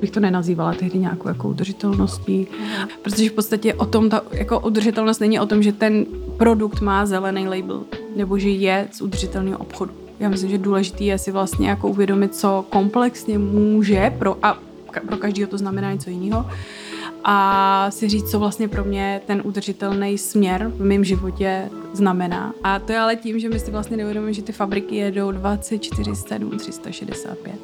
bych to nenazývala tehdy nějakou jako udržitelností, protože v podstatě o tom, ta jako udržitelnost není o tom, že ten produkt má zelený label, nebo že je z udržitelného obchodu. Já myslím, že důležité je si vlastně jako uvědomit, co komplexně může pro, a pro každého to znamená něco jiného, a si říct, co vlastně pro mě ten udržitelný směr v mém životě znamená. A to je ale tím, že my si vlastně neuvědomujeme, že ty fabriky jedou 24, 7, 365.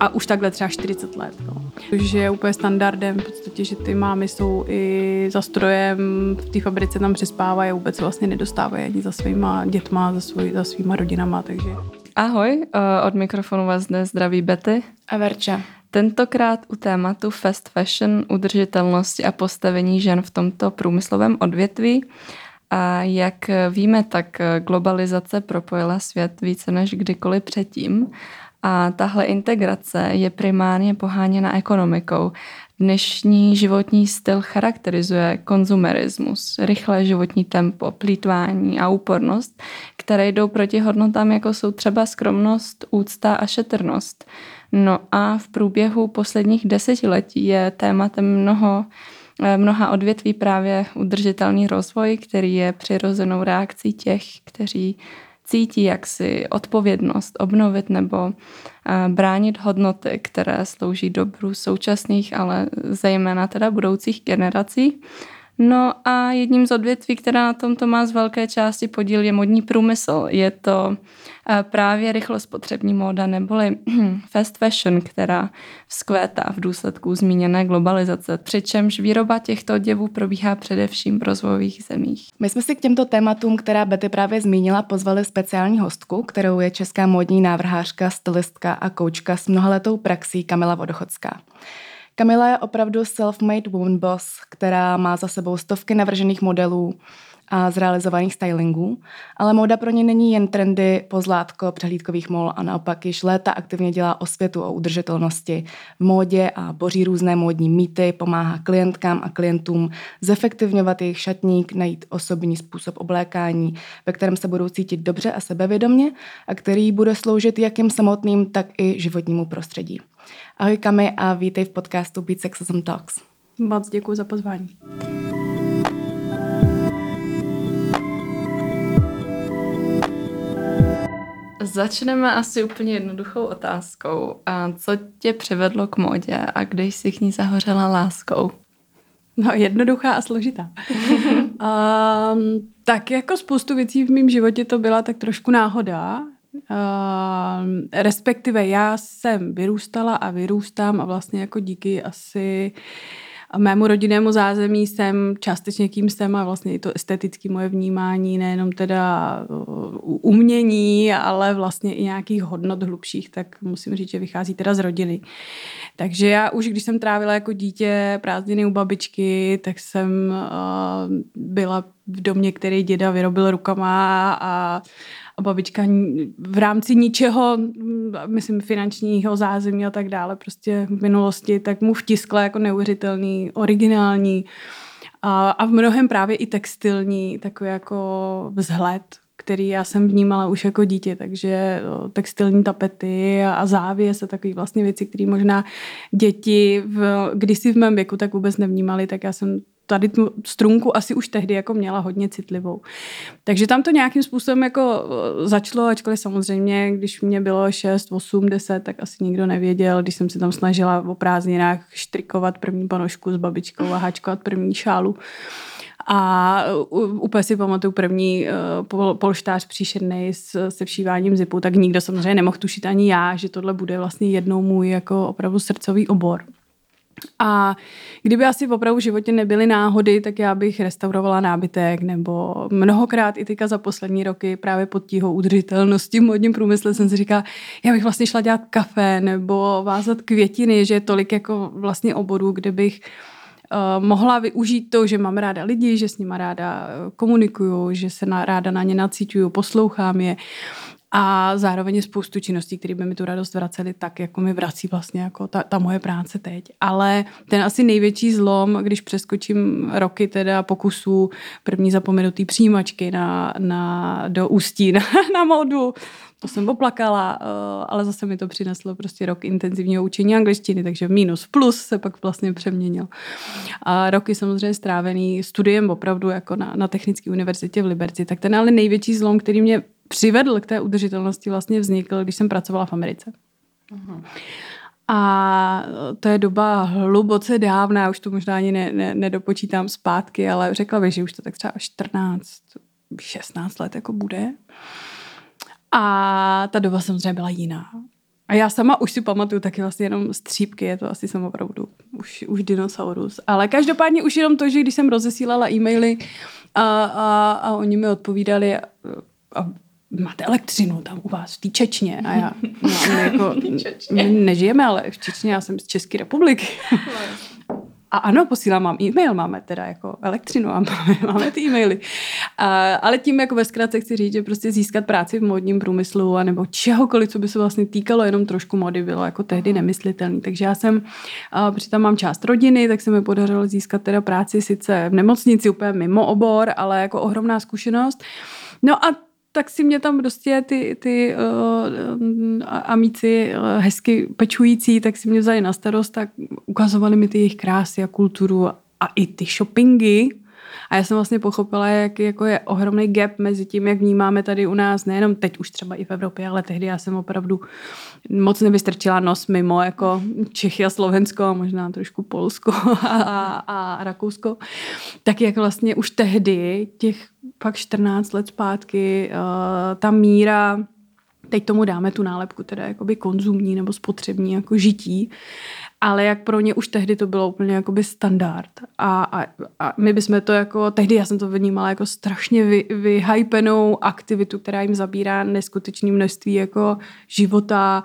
A už takhle třeba 40 let. No. Takže je úplně standardem v podstatě, že ty mámy jsou i za strojem, v té fabrice tam přespávají a vůbec vlastně nedostávají ani za svýma dětma, za, svůj, za svýma rodinama, takže... Ahoj, eh, od mikrofonu vás dnes zdraví Betty. A Verča. Tentokrát u tématu fast fashion, udržitelnosti a postavení žen v tomto průmyslovém odvětví. A jak víme, tak globalizace propojila svět více než kdykoliv předtím. A tahle integrace je primárně poháněna ekonomikou. Dnešní životní styl charakterizuje konzumerismus, rychlé životní tempo, plítvání a úpornost, které jdou proti hodnotám, jako jsou třeba skromnost, úcta a šetrnost. No a v průběhu posledních desetiletí je tématem mnoho, eh, mnoha odvětví právě udržitelný rozvoj, který je přirozenou reakcí těch, kteří cítí jaksi odpovědnost obnovit nebo eh, bránit hodnoty, které slouží dobru současných, ale zejména teda budoucích generací. No a jedním z odvětví, která na tomto má z velké části podíl, je modní průmysl. Je to eh, právě rychlospotřební móda neboli fast fashion, která vzkvétá v důsledku zmíněné globalizace, přičemž výroba těchto oděvů probíhá především v rozvojových zemích. My jsme si k těmto tématům, která Betty právě zmínila, pozvali speciální hostku, kterou je česká módní návrhářka, stylistka a koučka s mnohaletou praxí Kamila Vodochodská. Kamila je opravdu self-made woman boss, která má za sebou stovky navržených modelů a zrealizovaných stylingů, ale móda pro ně není jen trendy, pozlátko, přehlídkových mol a naopak již léta aktivně dělá osvětu o udržitelnosti v módě a boří různé módní mýty, pomáhá klientkám a klientům zefektivňovat jejich šatník, najít osobní způsob oblékání, ve kterém se budou cítit dobře a sebevědomně a který bude sloužit jak jim samotným, tak i životnímu prostředí. Ahoj Kami a vítej v podcastu Beat Sexism Talks. Moc děkuji za pozvání. Začneme asi úplně jednoduchou otázkou. A co tě přivedlo k modě a když jsi k ní zahořela láskou? No, jednoduchá a složitá. um, tak jako spoustu věcí v mém životě to byla tak trošku náhoda. Uh, respektive já jsem vyrůstala a vyrůstám a vlastně jako díky asi mému rodinnému zázemí jsem částečně kým jsem a vlastně i to estetické moje vnímání, nejenom teda umění, ale vlastně i nějakých hodnot hlubších, tak musím říct, že vychází teda z rodiny. Takže já už, když jsem trávila jako dítě prázdniny u babičky, tak jsem byla v domě, který děda vyrobil rukama a a babička v rámci ničeho, myslím finančního zázemí a tak dále, prostě v minulosti, tak mu vtiskla jako neuvěřitelný, originální a, a v mnohem právě i textilní takový jako vzhled, který já jsem vnímala už jako dítě, takže textilní tapety a závěs a takové vlastně věci, které možná děti v, kdysi v mém věku tak vůbec nevnímali, tak já jsem tady tu strunku asi už tehdy jako měla hodně citlivou. Takže tam to nějakým způsobem jako začalo, ačkoliv samozřejmě, když mě bylo 6, 8, 10, tak asi nikdo nevěděl, když jsem si tam snažila o prázdninách štrikovat první panošku s babičkou a háčkovat první šálu. A úplně si pamatuju první uh, polštář příšerný s, se všíváním zipu, tak nikdo samozřejmě nemohl tušit ani já, že tohle bude vlastně jednou můj jako opravdu srdcový obor. A kdyby asi opravdu v životě nebyly náhody, tak já bych restaurovala nábytek nebo mnohokrát i teďka za poslední roky právě pod tíhou udržitelnosti v modním průmyslu jsem si říkala, já bych vlastně šla dělat kafe nebo vázat květiny, že je tolik jako vlastně oborů, kde bych uh, mohla využít to, že mám ráda lidi, že s nimi ráda eh, komunikuju, že se na, ráda na ně nacítuju, poslouchám je a zároveň spoustu činností, které by mi tu radost vracely, tak jako mi vrací vlastně jako ta, ta moje práce teď. Ale ten asi největší zlom, když přeskočím roky teda pokusů první zapomenutý přijímačky na, na, do ústí na, na modu, to jsem oplakala, eh, ale zase mi to přineslo prostě rok intenzivního učení angličtiny, takže minus plus se pak vlastně přeměnil. A roky samozřejmě strávený studiem opravdu jako na, na Technické univerzitě v Liberci, tak ten ale největší zlom, který mě přivedl k té udržitelnosti, vlastně vznikl, když jsem pracovala v Americe. Uh-huh. A to je doba hluboce dávná, už to možná ani ne, ne, nedopočítám zpátky, ale řekla bych, že už to tak třeba 14, 16 let jako bude. A ta doba samozřejmě byla jiná. A já sama už si pamatuju taky vlastně jenom střípky, je to asi jsem opravdu už, už dinosaurus. Ale každopádně už jenom to, že když jsem rozesílala e-maily a, a, a oni mi odpovídali a, a máte elektřinu tam u vás v té Čečně. A já, no, my jako, my nežijeme, ale v Čečně, já jsem z České republiky. A ano, posílám mám e-mail, máme teda jako elektřinu a máme, máme ty e-maily. A, ale tím jako ve zkratce chci říct, že prostě získat práci v modním průmyslu a nebo čehokoliv, co by se vlastně týkalo jenom trošku mody, bylo jako tehdy nemyslitelný. Takže já jsem, a, protože tam mám část rodiny, tak se mi podařilo získat teda práci sice v nemocnici, úplně mimo obor, ale jako ohromná zkušenost. No a tak si mě tam prostě ty, ty uh, amici uh, hezky pečující, tak si mě vzali na starost, tak ukazovali mi ty jejich krásy a kulturu a i ty shoppingy. A já jsem vlastně pochopila, jak jako je ohromný gap mezi tím, jak vnímáme tady u nás, nejenom teď už třeba i v Evropě, ale tehdy já jsem opravdu moc nevystrčila nos mimo jako Čechy a Slovensko a možná trošku Polsko a, a, a Rakousko. Tak jak vlastně už tehdy těch pak 14 let zpátky, uh, ta míra, teď tomu dáme tu nálepku, teda jakoby konzumní nebo spotřební, jako žití, ale jak pro ně už tehdy to bylo úplně jakoby standard. A, a, a my bychom to jako, tehdy já jsem to vnímala jako strašně vy, vyhypenou aktivitu, která jim zabírá neskutečné množství jako života,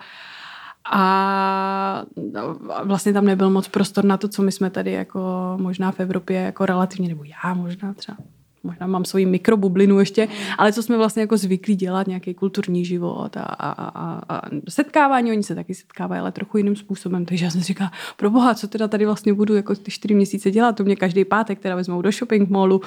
a vlastně tam nebyl moc prostor na to, co my jsme tady jako možná v Evropě jako relativně, nebo já možná třeba možná mám svoji mikrobublinu ještě, ale co jsme vlastně jako zvyklí dělat, nějaký kulturní život a, a, a, a setkávání, oni se taky setkávají, ale trochu jiným způsobem. Takže já jsem říkala, pro boha, co teda tady vlastně budu jako ty čtyři měsíce dělat, to mě každý pátek teda vezmou do shopping mallu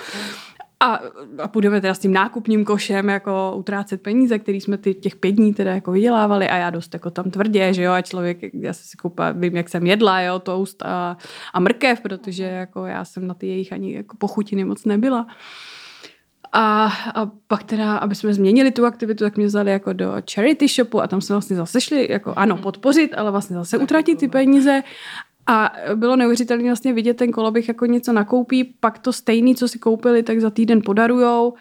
a, a půjdeme teda s tím nákupním košem jako utrácet peníze, který jsme ty, těch pět dní teda jako vydělávali a já dost jako tam tvrdě, že jo, a člověk, já se si koupa, vím, jak jsem jedla, jo, toast a, a mrkev, protože jako já jsem na ty jejich ani jako pochutiny moc nebyla. A, a pak teda, aby jsme změnili tu aktivitu, tak mě vzali jako do charity shopu a tam jsme vlastně zase šli, jako ano, podpořit, ale vlastně zase utratit ty peníze a bylo neuvěřitelné vlastně vidět ten koloběh, jako něco nakoupí, pak to stejný, co si koupili, tak za týden podarujou.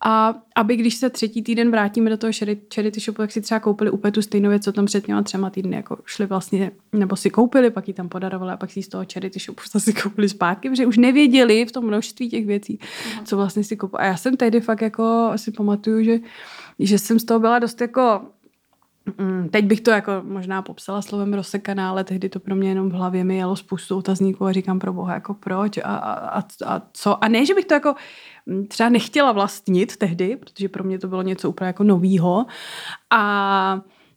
A aby když se třetí týden vrátíme do toho charity shopu, tak si třeba koupili úplně tu stejnou věc, co tam před těma třema týdny jako šli vlastně, nebo si koupili, pak ji tam podarovali a pak si z toho charity shopu si koupili zpátky, protože už nevěděli v tom množství těch věcí, co vlastně si koupili. A já jsem tehdy fakt jako si pamatuju, že, že jsem z toho byla dost jako Mm, teď bych to jako možná popsala slovem rozsekaná, ale tehdy to pro mě jenom v hlavě mi jelo spoustu otazníků a říkám pro boha, jako proč a, a, a co. A ne, že bych to jako mm, třeba nechtěla vlastnit tehdy, protože pro mě to bylo něco úplně jako novýho. A,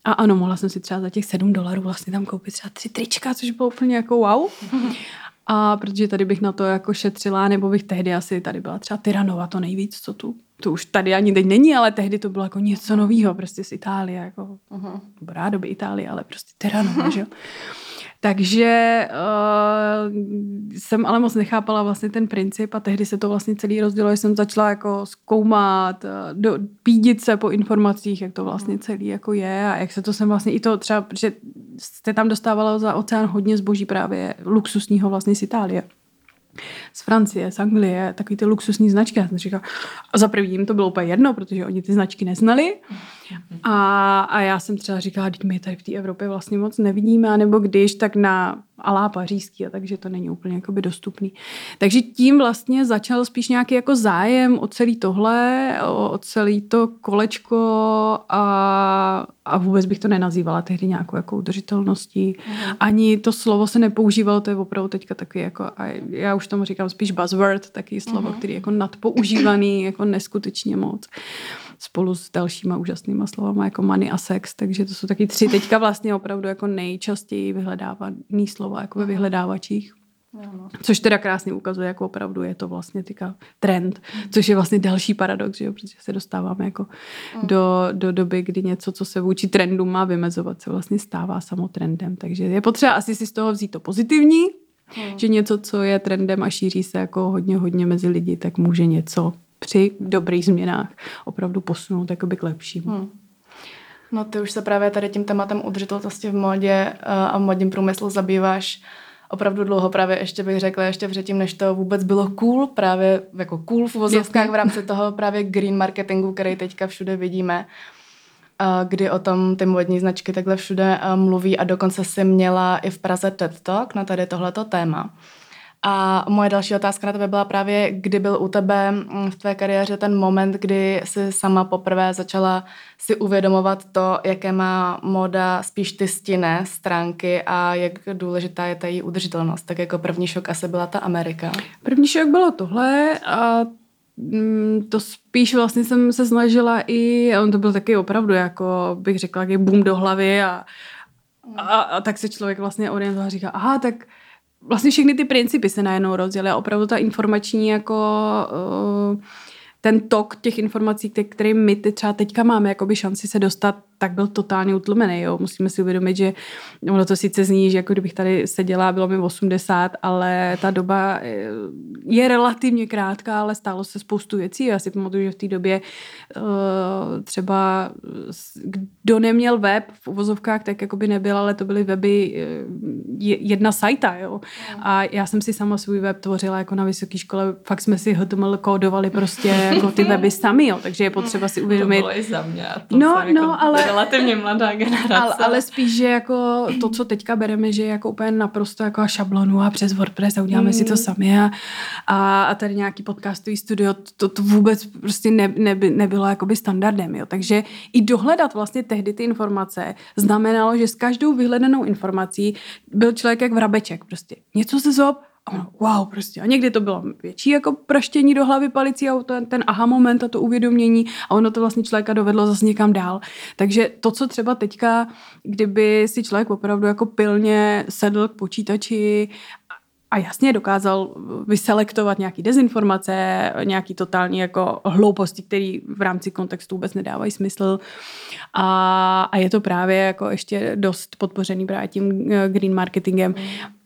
a ano, mohla jsem si třeba za těch 7 dolarů vlastně tam koupit třeba tři trička, což bylo úplně jako wow. A protože tady bych na to jako šetřila, nebo bych tehdy asi tady byla třeba Tyranova to nejvíc, co tu to už tady ani teď není, ale tehdy to bylo jako něco nového, prostě z Itálie, jako uh-huh. dobrá doby Itálie, ale prostě Tyranova, že jo. Takže uh, jsem ale moc nechápala vlastně ten princip a tehdy se to vlastně celý rozdělo, že jsem začala jako zkoumat, uh, do, pídit se po informacích, jak to vlastně celý jako je a jak se to sem vlastně i to třeba, že jste tam dostávalo za oceán hodně zboží právě luxusního vlastně z Itálie z Francie, z Anglie, takový ty luxusní značky. Já jsem říkala, a za první jim to bylo úplně jedno, protože oni ty značky neznali. A, a já jsem třeba říkala, teď my tady v té Evropě vlastně moc nevidíme, nebo když, tak na alá pařížský, a takže to není úplně jakoby dostupný. Takže tím vlastně začal spíš nějaký jako zájem o celý tohle, o, o celý to kolečko a, a vůbec bych to nenazývala tehdy nějakou jako udržitelností. Mhm. Ani to slovo se nepoužívalo, to je opravdu teďka taky jako, a já už tomu říkám spíš buzzword, taky slovo, mhm. který je jako nadpoužívaný, jako neskutečně moc. spolu s dalšíma úžasnýma slovama jako money a sex, takže to jsou taky tři teďka vlastně opravdu jako nejčastěji vyhledávaný slova jako ve vyhledávačích. No. Což teda krásně ukazuje, jako opravdu je to vlastně týka trend, což je vlastně další paradox, že jo, protože se dostáváme jako mm. do, do doby, kdy něco, co se vůči trendu má vymezovat, se vlastně stává samo trendem. Takže je potřeba asi si z toho vzít to pozitivní, mm. že něco, co je trendem a šíří se jako hodně, hodně mezi lidi, tak může něco při dobrých změnách opravdu posunout jakoby k lepšímu. Mm. No ty už se právě tady tím tématem udržitelnosti v modě eh, a v modním průmyslu zabýváš opravdu dlouho, právě ještě bych řekla, ještě předtím, než to vůbec bylo cool, právě jako cool v uvozovkách v rámci toho právě green marketingu, který teďka všude vidíme, kdy o tom ty modní značky takhle všude mluví a dokonce si měla i v Praze TED Talk na tady tohleto téma. A moje další otázka na tebe byla právě, kdy byl u tebe mm, v tvé kariéře ten moment, kdy jsi sama poprvé začala si uvědomovat to, jaké má moda spíš ty stinné stránky a jak důležitá je ta její udržitelnost. Tak jako první šok asi byla ta Amerika. První šok bylo tohle a to spíš vlastně jsem se snažila i, on to byl taky opravdu jako bych řekla, jaký boom do hlavy a, a, a tak se člověk vlastně orientoval a říká, aha, tak vlastně všechny ty principy se najednou rozjeli a opravdu ta informační jako uh, ten tok těch informací, které my ty třeba teďka máme jakoby šanci se dostat tak byl totálně utlmený. Jo. Musíme si uvědomit, že ono to sice zní, že jako kdybych tady seděla, bylo mi 80, ale ta doba eh, je relativně krátká, ale stálo se spoustu věcí. Já si pamatuju, že v té době uh, třeba kdo neměl web v uvozovkách, tak jako by nebyl, ale to byly weby eh, jedna sajta. Jo. A já jsem si sama svůj web tvořila jako na vysoké škole. Fakt jsme si HTML kódovali prostě jako ty weby sami, jo. takže je potřeba si uvědomit. To bylo i za mě. To no, no, jako ale relativně mladá generace. Ale, ale spíš, že jako to, co teďka bereme, že je jako úplně naprosto jako šablonu a přes WordPress a uděláme mm. si to mm. sami a, a, a tady nějaký podcastový studio, to, to vůbec prostě ne, ne, nebylo jakoby standardem, jo. Takže i dohledat vlastně tehdy ty informace znamenalo, že s každou vyhledanou informací byl člověk jak vrabeček prostě. Něco se zob, a ono, wow, prostě. A někdy to bylo větší jako praštění do hlavy palicí a ten, ten aha moment a to uvědomění a ono to vlastně člověka dovedlo zase někam dál. Takže to, co třeba teďka, kdyby si člověk opravdu jako pilně sedl k počítači a jasně dokázal vyselektovat nějaký dezinformace, nějaký totální jako hlouposti, které v rámci kontextu vůbec nedávají smysl. A, a je to právě jako ještě dost podpořený právě tím eh, green marketingem tak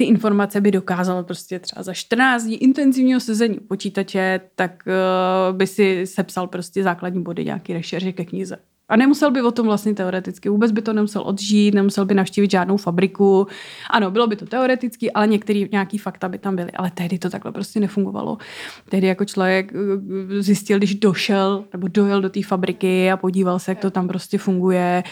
ty informace by dokázal prostě třeba za 14 dní intenzivního sezení počítače, tak uh, by si sepsal prostě základní body nějaký rešerže ke knize. A nemusel by o tom vlastně teoreticky, vůbec by to nemusel odžít, nemusel by navštívit žádnou fabriku. Ano, bylo by to teoreticky, ale některý nějaký fakta by tam byly. Ale tehdy to takhle prostě nefungovalo. Tehdy jako člověk eh, zjistil, když došel nebo dojel do té fabriky a podíval se, jak to tam prostě funguje.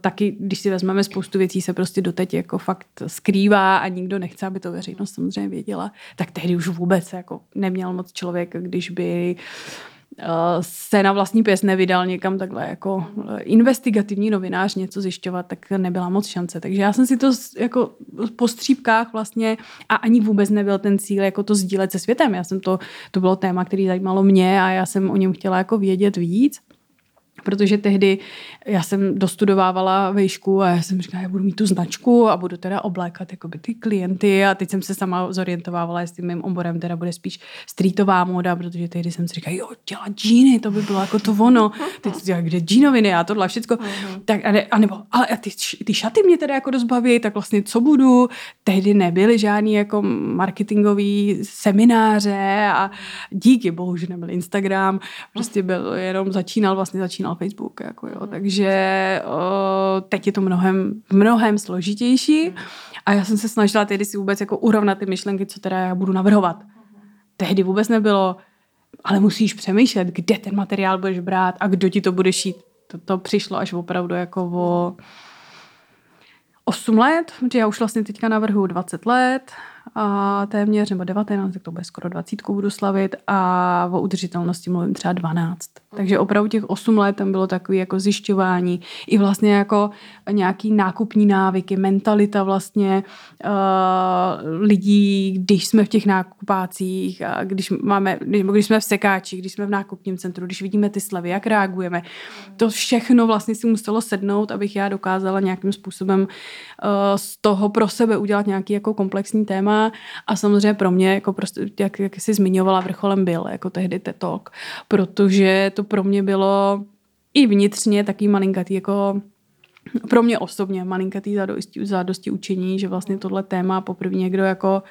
Taky, když si vezmeme spoustu věcí, se prostě doteď jako fakt skrývá a nikdo nechce, aby to veřejnost samozřejmě věděla. Tak tehdy už vůbec jako neměl moc člověk, když by se na vlastní pěst nevydal někam takhle jako investigativní novinář něco zjišťovat, tak nebyla moc šance. Takže já jsem si to jako po střípkách vlastně a ani vůbec nebyl ten cíl jako to sdílet se světem. Já jsem to, to bylo téma, který zajímalo mě a já jsem o něm chtěla jako vědět víc protože tehdy já jsem dostudovávala vejšku a já jsem říkala, já budu mít tu značku a budu teda oblékat jakoby ty klienty a teď jsem se sama zorientovávala, jestli mým oborem teda bude spíš streetová móda, protože tehdy jsem si říkala, jo, dělat džíny, to by bylo jako to ono. Teď dělá, kde džínoviny a tohle všechno. Uh-huh. Tak a, ne, a nebo, ale a ty, ty šaty mě teda jako rozbaví, tak vlastně co budu? Tehdy nebyly žádný jako marketingový semináře a díky bohu, že nebyl Instagram, prostě byl jenom začínal, vlastně začínal Facebook. Jako jo. Hmm. Takže o, teď je to mnohem, mnohem složitější hmm. a já jsem se snažila tehdy si vůbec jako urovnat ty myšlenky, co teda já budu navrhovat. Hmm. Tehdy vůbec nebylo, ale musíš přemýšlet, kde ten materiál budeš brát a kdo ti to bude šít. To, to přišlo až opravdu jako o 8 let, že já už vlastně teďka navrhu 20 let a téměř, nebo 19, tak to bude skoro 20 budu slavit a o udržitelnosti mluvím třeba 12. Takže opravdu těch 8 let tam bylo takový jako zjišťování i vlastně jako nějaký nákupní návyky, mentalita vlastně uh, lidí, když jsme v těch nákupácích, a když máme, když, když jsme v sekáči, když jsme v nákupním centru, když vidíme ty slevy, jak reagujeme. To všechno vlastně si muselo sednout, abych já dokázala nějakým způsobem uh, z toho pro sebe udělat nějaký jako komplexní téma a samozřejmě pro mě, jako prostě, jak, jak jsi zmiňovala, vrcholem byl jako tehdy TETOK, protože to pro mě bylo i vnitřně taký malinkatý jako pro mě osobně malinkatý zadosti, zadosti učení, že vlastně tohle téma poprvé někdo jako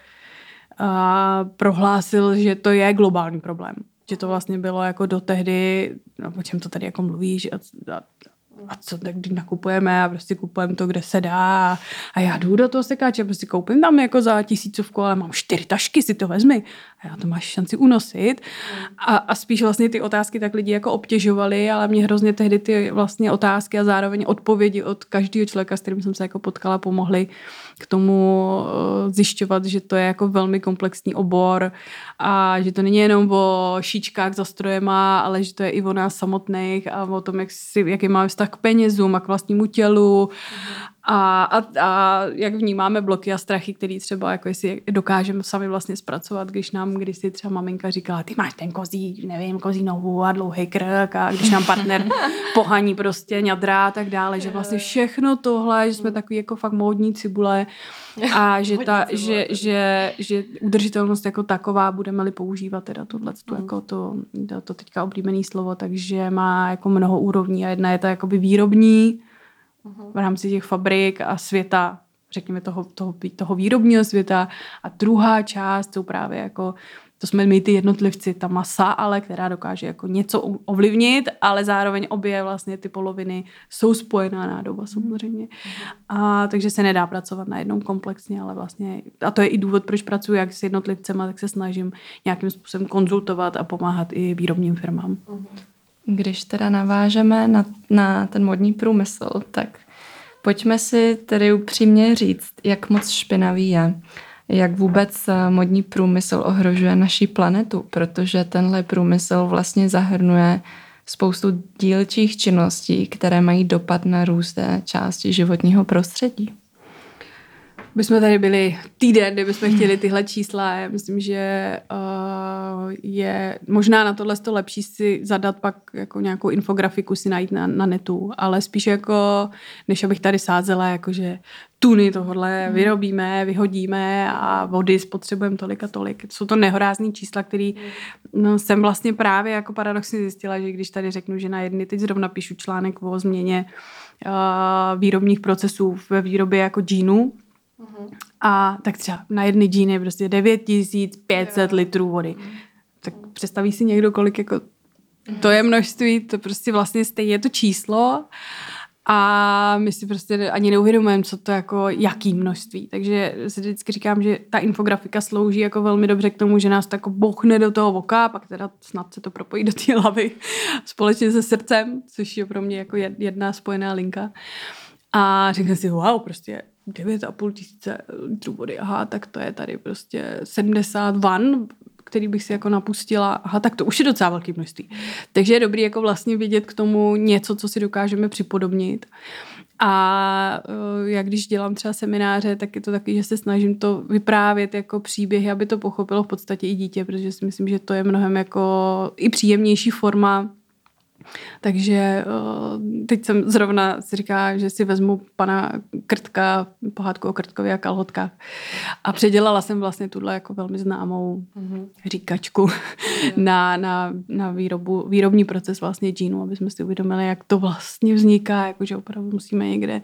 a, prohlásil, že to je globální problém. Že to vlastně bylo jako do tehdy, no, o čem to tady jako mluvíš, a, a, a co tak když nakupujeme a prostě kupujeme to, kde se dá a já jdu do toho sekáče, prostě koupím tam jako za tisícovku, ale mám čtyři tašky, si to vezmi. A já to máš šanci unosit. A, a spíš vlastně ty otázky tak lidi jako obtěžovaly, ale mě hrozně tehdy ty vlastně otázky a zároveň odpovědi od každého člověka, s kterým jsem se jako potkala, pomohly k tomu eh, zjišťovat, že to je jako velmi komplexní obor a že to není jenom o šíčkách za strojema, ale že to je i o nás samotných a o tom, jak si, jaký máme vztah k penězům a k vlastnímu tělu a, a, a jak vnímáme bloky a strachy, který třeba jako jestli dokážeme sami vlastně zpracovat, když nám když si třeba maminka říkala, ty máš ten kozí, nevím, kozí nohu a dlouhý krk a když nám partner pohaní prostě ňadrá a tak dále, že vlastně všechno tohle, že jsme takový jako fakt módní cibule a že, ta, že, že, že udržitelnost jako taková budeme-li používat teda tohle, to, mm. jako to, to teďka oblíbený slovo, takže má jako mnoho úrovní a jedna je ta jakoby výrobní, v rámci těch fabrik a světa, řekněme toho, toho, toho výrobního světa a druhá část jsou právě jako to jsme my ty jednotlivci, ta masa, ale která dokáže jako něco ovlivnit, ale zároveň obě vlastně ty poloviny jsou spojená nádoba samozřejmě. A takže se nedá pracovat na jednom komplexně, ale vlastně, a to je i důvod, proč pracuji jak s jednotlivcema, tak se snažím nějakým způsobem konzultovat a pomáhat i výrobním firmám. Když teda navážeme na, na ten modní průmysl, tak pojďme si tedy upřímně říct, jak moc špinavý je. Jak vůbec eh, modní průmysl ohrožuje naší planetu, protože tenhle průmysl vlastně zahrnuje spoustu dílčích činností, které mají dopad na různé části životního prostředí bychom tady byli týden, kdybychom chtěli tyhle čísla. Já myslím, že uh, je možná na tohle to lepší si zadat pak jako nějakou infografiku si najít na, na netu, ale spíš jako, než abych tady sázela, jakože tuny tohle hmm. vyrobíme, vyhodíme a vody spotřebujeme tolik a tolik. Jsou to nehorázný čísla, který no, jsem vlastně právě jako paradoxně zjistila, že když tady řeknu, že na jedny, teď zrovna píšu článek o změně uh, výrobních procesů ve výrobě jako džínu, Mm-hmm. A tak třeba na jedny džíny je prostě 9500 litrů vody. Mm. Tak představí si někdo, kolik jako to je množství, to prostě vlastně stejně je to číslo a my si prostě ani neuvědomujeme, co to jako, jaký množství. Takže si vždycky říkám, že ta infografika slouží jako velmi dobře k tomu, že nás to jako bochne do toho voka, pak teda snad se to propojí do té hlavy společně se srdcem, což je pro mě jako jedna spojená linka. A řekne si, wow, prostě 9,5 tisíce litrů vody, aha, tak to je tady prostě 70 van, který bych si jako napustila, aha, tak to už je docela velký množství. Takže je dobrý jako vlastně vidět k tomu něco, co si dokážeme připodobnit. A eh, jak když dělám třeba semináře, tak je to taky, že se snažím to vyprávět jako příběhy, aby to pochopilo v podstatě i dítě, protože si myslím, že to je mnohem jako i příjemnější forma takže eh, teď jsem zrovna si říká, že si vezmu pana Krtka, pohádku o Krtkově a kalhotkách. A předělala jsem vlastně tuhle jako velmi známou mm-hmm. říkačku na, na, na výrobu, výrobní proces vlastně džínu, aby jsme si uvědomili, jak to vlastně vzniká, jakože opravdu musíme někde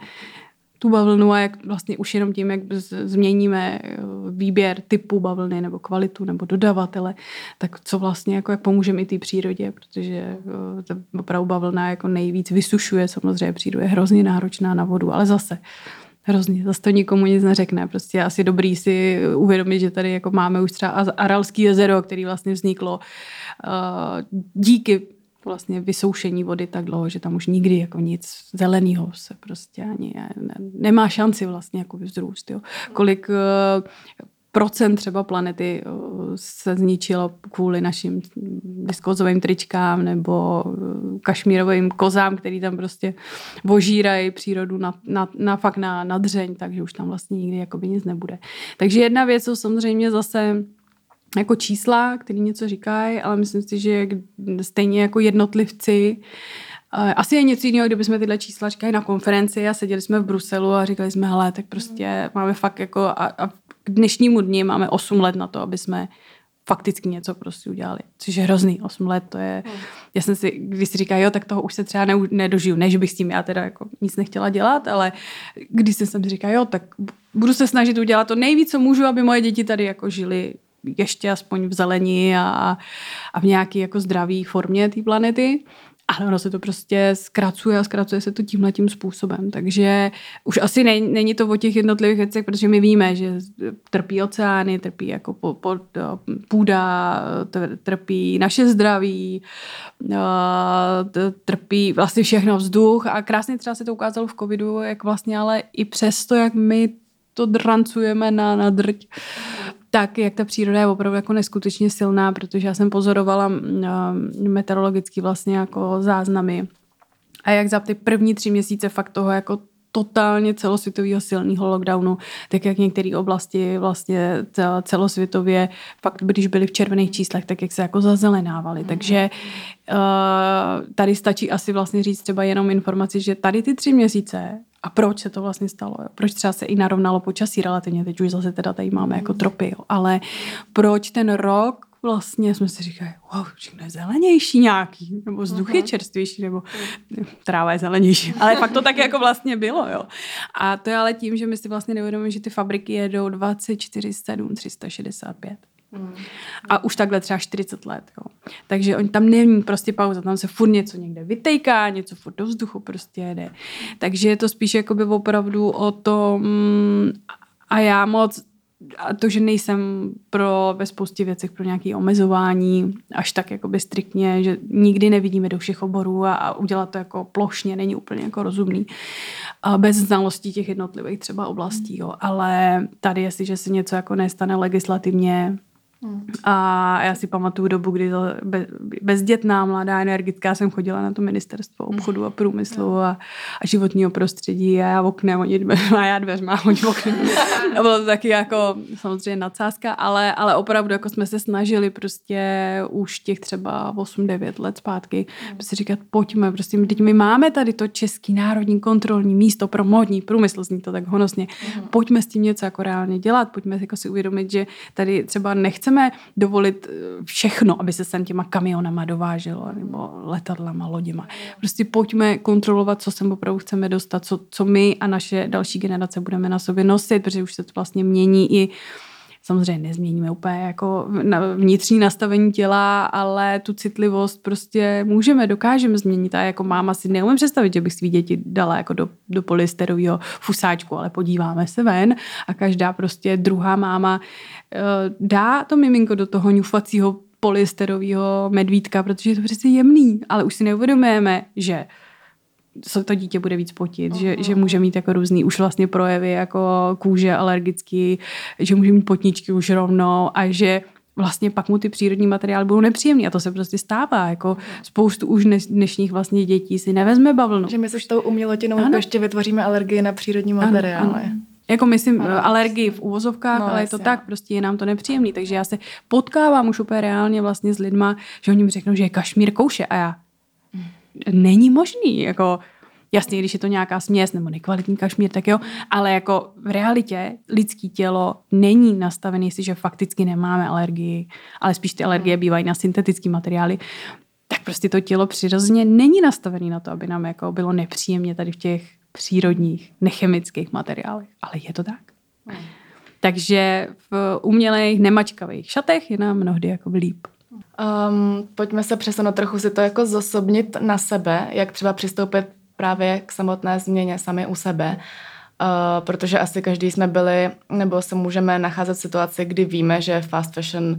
tu bavlnu a jak vlastně už jenom tím, jak změníme eh, výběr typu bavlny nebo kvalitu nebo dodavatele, tak co vlastně jako jak pomůžeme i té přírodě, protože eh, ta opravdu bavlna jako nejvíc vysušuje samozřejmě přírodu, je hrozně náročná na vodu, ale zase Hrozně, zase to nikomu nic neřekne. Prostě asi dobrý si uvědomit, že tady jako máme už třeba Aralský jezero, který vlastně vzniklo uh, díky vlastně vysoušení vody tak dlouho, že tam už nikdy jako nic zeleného se prostě ani ne, nemá šanci vlastně jako vzrůst. Jo. Kolik uh, procent třeba planety se zničilo kvůli našim viskozovým tričkám nebo kašmírovým kozám, který tam prostě vožírají přírodu na, na, na fakt na, na dřeň, takže už tam vlastně nikdy jakoby nic nebude. Takže jedna věc jsou samozřejmě zase jako čísla, které něco říkají, ale myslím si, že stejně jako jednotlivci asi je něco jiného, kdybychom tyhle čísla říkali na konferenci a seděli jsme v Bruselu a říkali jsme, hele, tak prostě máme fakt jako a, a k dnešnímu dni máme 8 let na to, aby jsme fakticky něco prostě udělali. Což je hrozný, 8 let, to je, hmm. já jsem si, když si říká, jo, tak toho už se třeba ne, nedožiju, ne, že bych s tím já teda jako nic nechtěla dělat, ale když jsem si říká, jo, tak budu se snažit udělat to nejvíc, co můžu, aby moje děti tady jako žili ještě aspoň v zelení a, a v nějaké jako zdravé formě té planety. Ale ono se to prostě zkracuje a zkracuje se to tímhle tím způsobem. Takže už asi není, není to o těch jednotlivých věcech, protože my víme, že trpí oceány, trpí jako po, po, půda, trpí naše zdraví, trpí vlastně všechno vzduch a krásně třeba se to ukázalo v covidu, jak vlastně ale i přesto, jak my to drancujeme na, na drť, tak, jak ta příroda je opravdu jako neskutečně silná, protože já jsem pozorovala uh, meteorologicky vlastně jako záznamy a jak za ty první tři měsíce fakt toho jako totálně celosvětového silného lockdownu, tak jak některé oblasti vlastně celosvětově, fakt když byly v červených číslech, tak jak se jako zazelenávaly. Mm. Takže uh, tady stačí asi vlastně říct třeba jenom informaci, že tady ty tři měsíce a proč se to vlastně stalo. Jo? Proč třeba se i narovnalo počasí relativně, teď už zase teda tady máme jako tropy, jo? ale proč ten rok vlastně jsme si říkali, wow, všechno je zelenější nějaký, nebo vzduch je mhm. čerstvější, nebo tráva je zelenější. Ale fakt to tak jako vlastně bylo, jo. A to je ale tím, že my si vlastně neuvědomíme, že ty fabriky jedou 24, 7, 365. Hmm. A už takhle třeba 40 let. Jo. Takže on, tam není prostě pauza, tam se furt něco někde vytejká, něco furt do vzduchu prostě jede. Takže je to spíš jakoby opravdu o tom a já moc a to, že nejsem pro ve spoustě věcech pro nějaké omezování, až tak jakoby striktně, že nikdy nevidíme do všech oborů a, a udělat to jako plošně není úplně jako rozumný. A bez znalostí těch jednotlivých třeba oblastí, jo. Ale tady, jestliže se něco jako nestane legislativně, a já si pamatuju dobu, kdy to bezdětná, mladá, energická jsem chodila na to ministerstvo obchodu a průmyslu a, a životního prostředí a já oknem, oni dveřma, a já dveřma, oni oknem. A bylo to taky jako samozřejmě nadsázka, ale, ale opravdu jako jsme se snažili prostě už těch třeba 8-9 let zpátky mm. si říkat, pojďme, prostě teď my máme tady to Český národní kontrolní místo pro modní průmysl, zní to tak honosně, mm. pojďme s tím něco jako reálně dělat, pojďme jako si uvědomit, že tady třeba nechceme nechceme dovolit eh, všechno, aby se sem těma kamionama dováželo, nebo letadlama, loděma. Prostě pojďme kontrolovat, co sem opravdu chceme dostat, co, co my a naše další generace budeme na sobě nosit, protože už se to vlastně mění i samozřejmě nezměníme úplně jako vnitřní nastavení těla, ale tu citlivost prostě můžeme, dokážeme změnit. A jako máma si neumím představit, že bych svý děti dala jako do, do polysterového fusáčku, ale podíváme se ven a každá prostě druhá máma dá to miminko do toho ňufacího polysterového medvídka, protože je to přece jemný, ale už si neuvědomujeme, že se to dítě bude víc potit, že, že může mít jako různý už vlastně projevy jako kůže alergický, že může mít potničky už rovnou a že vlastně pak mu ty přírodní materiály budou nepříjemný a to se prostě stává. Jako spoustu už dnešních vlastně dětí si nevezme bavlnu. Že my s tou umělotinou ano. ještě vytvoříme alergii na přírodní materiály. Ano, ano. Jako myslím ano. alergii v úvozovkách, no, ale je to tak, prostě je nám to nepříjemný. Takže já se potkávám už úplně reálně vlastně s lidma, že oni mi řeknou, že je kašmír kouše a já není možný, jako jasně, když je to nějaká směs nebo nekvalitní kašmír, tak jo, ale jako v realitě lidský tělo není nastavený, že fakticky nemáme alergii, ale spíš ty alergie bývají na syntetické materiály, tak prostě to tělo přirozeně není nastavené na to, aby nám jako bylo nepříjemně tady v těch přírodních, nechemických materiálech. Ale je to tak. Hmm. Takže v umělých, nemačkavých šatech je nám mnohdy jako líp. Um, pojďme se přesunout trochu si to jako zosobnit na sebe, jak třeba přistoupit právě k samotné změně sami u sebe. Uh, protože asi každý jsme byli, nebo se můžeme nacházet v situaci, kdy víme, že fast fashion uh,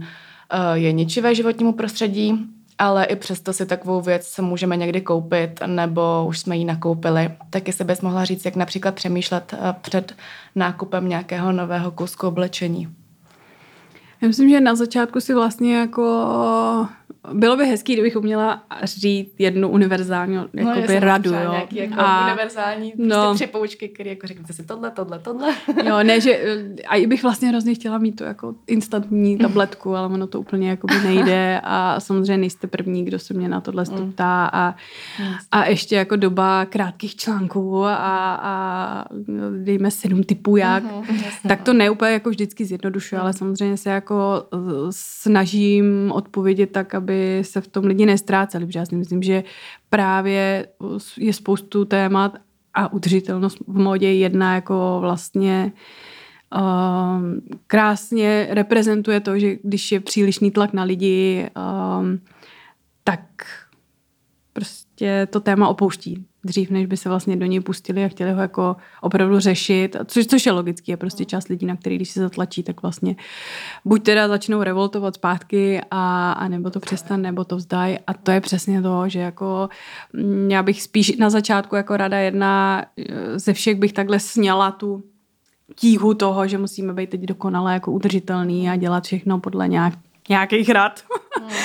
je ničivé životnímu prostředí, ale i přesto si takovou věc se můžeme někdy koupit, nebo už jsme ji nakoupili. Tak jestli bys mohla říct, jak například přemýšlet uh, před nákupem nějakého nového kusku oblečení. Já myslím, že na začátku si vlastně jako bylo by hezký, kdybych uměla říct jednu univerzální no, jakoby radu, jo. Nějaký jako a, univerzální prostě no, tři poučky, které jako řeknete si tohle, tohle, tohle. Jo, ne, že a i bych vlastně hrozně chtěla mít tu jako instantní tabletku, ale ono to úplně jako by nejde. A samozřejmě nejste první, kdo se mě na tohle mm. ptá a, a ještě jako doba krátkých článků a, a dejme sedm typů jak, mm-hmm, tak to ne úplně jako vždycky zjednodušuje, ale samozřejmě se jako eh, snažím odpovědět tak, aby aby se v tom lidi nestráceli, protože já si myslím, že právě je spoustu témat a udržitelnost v modě jedna jako vlastně um, krásně reprezentuje to, že když je přílišný tlak na lidi, um, tak prostě to téma opouští dřív, než by se vlastně do něj pustili a chtěli ho jako opravdu řešit, což, což je logické, je prostě část lidí, na který když se zatlačí, tak vlastně buď teda začnou revoltovat zpátky a, a nebo to přestan, nebo to vzdají a to je přesně to, že jako mm, já bych spíš na začátku jako rada jedna eh, ze všech bych takhle sněla tu tíhu toho, že musíme být teď dokonale jako udržitelný a dělat všechno podle nějak, nějakých rad. Okay.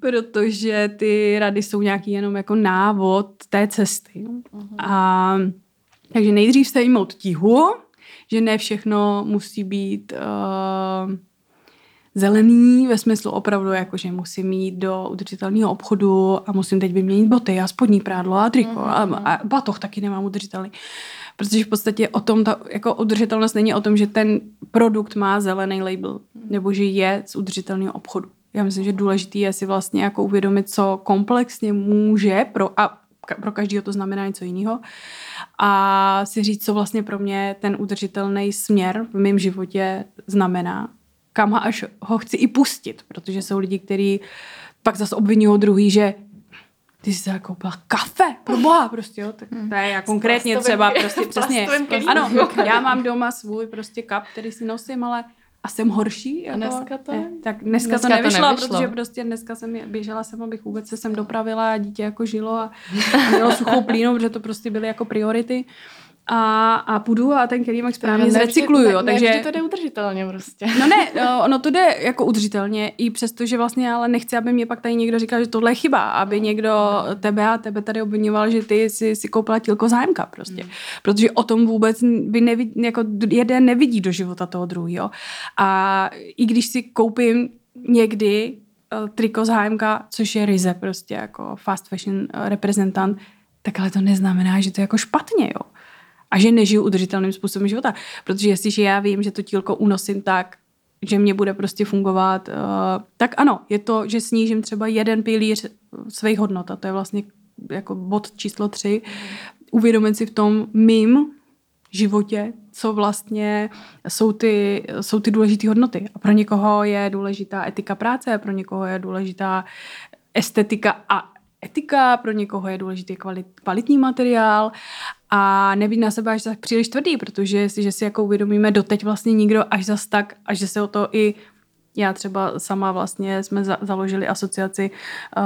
Protože ty rady jsou nějaký jenom jako návod té cesty. Uh-huh. A, takže nejdřív jmout tíhu, že ne všechno musí být uh, zelený ve smyslu opravdu, jako že musím jít do udržitelného obchodu a musím teď vyměnit boty a spodní prádlo a triko uh-huh. a, a batoh taky nemám udržitelný. Protože v podstatě o tom, ta, jako udržitelnost není o tom, že ten produkt má zelený label, nebo že je z udržitelného obchodu. Já myslím, že důležité je si vlastně jako uvědomit, co komplexně může pro, a pro každého to znamená něco jiného. A si říct, co vlastně pro mě ten udržitelný směr v mém životě znamená. Kam až ho chci i pustit, protože jsou lidi, kteří pak zase obvinují druhý, že ty jsi zakoupila kafe, pro boha, prostě, jo, tak to je já konkrétně třeba, prostě přesně, ano, já mám doma svůj prostě kap, který si nosím, ale a jsem horší. Jako, dneska to je? Tak dneska, dneska to, nevyšlo, to nevyšlo, protože prostě dneska jsem běžela jsem, abych vůbec se sem dopravila a dítě jako žilo a, a mělo suchou plínu, protože to prostě byly jako priority a, a půjdu a ten kelímek správně zrecykluju. Ne, takže... Ne, to jde udržitelně prostě. No ne, no, ono to jde jako udržitelně, i přesto, že vlastně ale nechci, aby mě pak tady někdo říkal, že tohle je chyba, aby někdo tebe a tebe tady obvinoval, že ty si, si koupila tílko zájemka prostě. Hmm. Protože o tom vůbec by nevidí, jako jeden nevidí do života toho druhého. A i když si koupím někdy uh, triko z HMK, což je ryze prostě jako fast fashion uh, reprezentant, tak ale to neznamená, že to je jako špatně, jo a že nežiju udržitelným způsobem života. Protože jestliže já vím, že to tílko unosím tak, že mě bude prostě fungovat, uh, tak ano, je to, že snížím třeba jeden pilíř svých hodnot a to je vlastně jako bod číslo tři. Uvědomit si v tom mým životě, co vlastně jsou ty, jsou ty důležité hodnoty. A pro někoho je důležitá etika práce, pro někoho je důležitá estetika a etika, pro někoho je důležitý kvalit, kvalitní materiál a nebýt na sebe až tak příliš tvrdý, protože že si jako uvědomíme doteď vlastně nikdo až zas tak, až že se o to i já třeba sama vlastně jsme za, založili asociaci uh,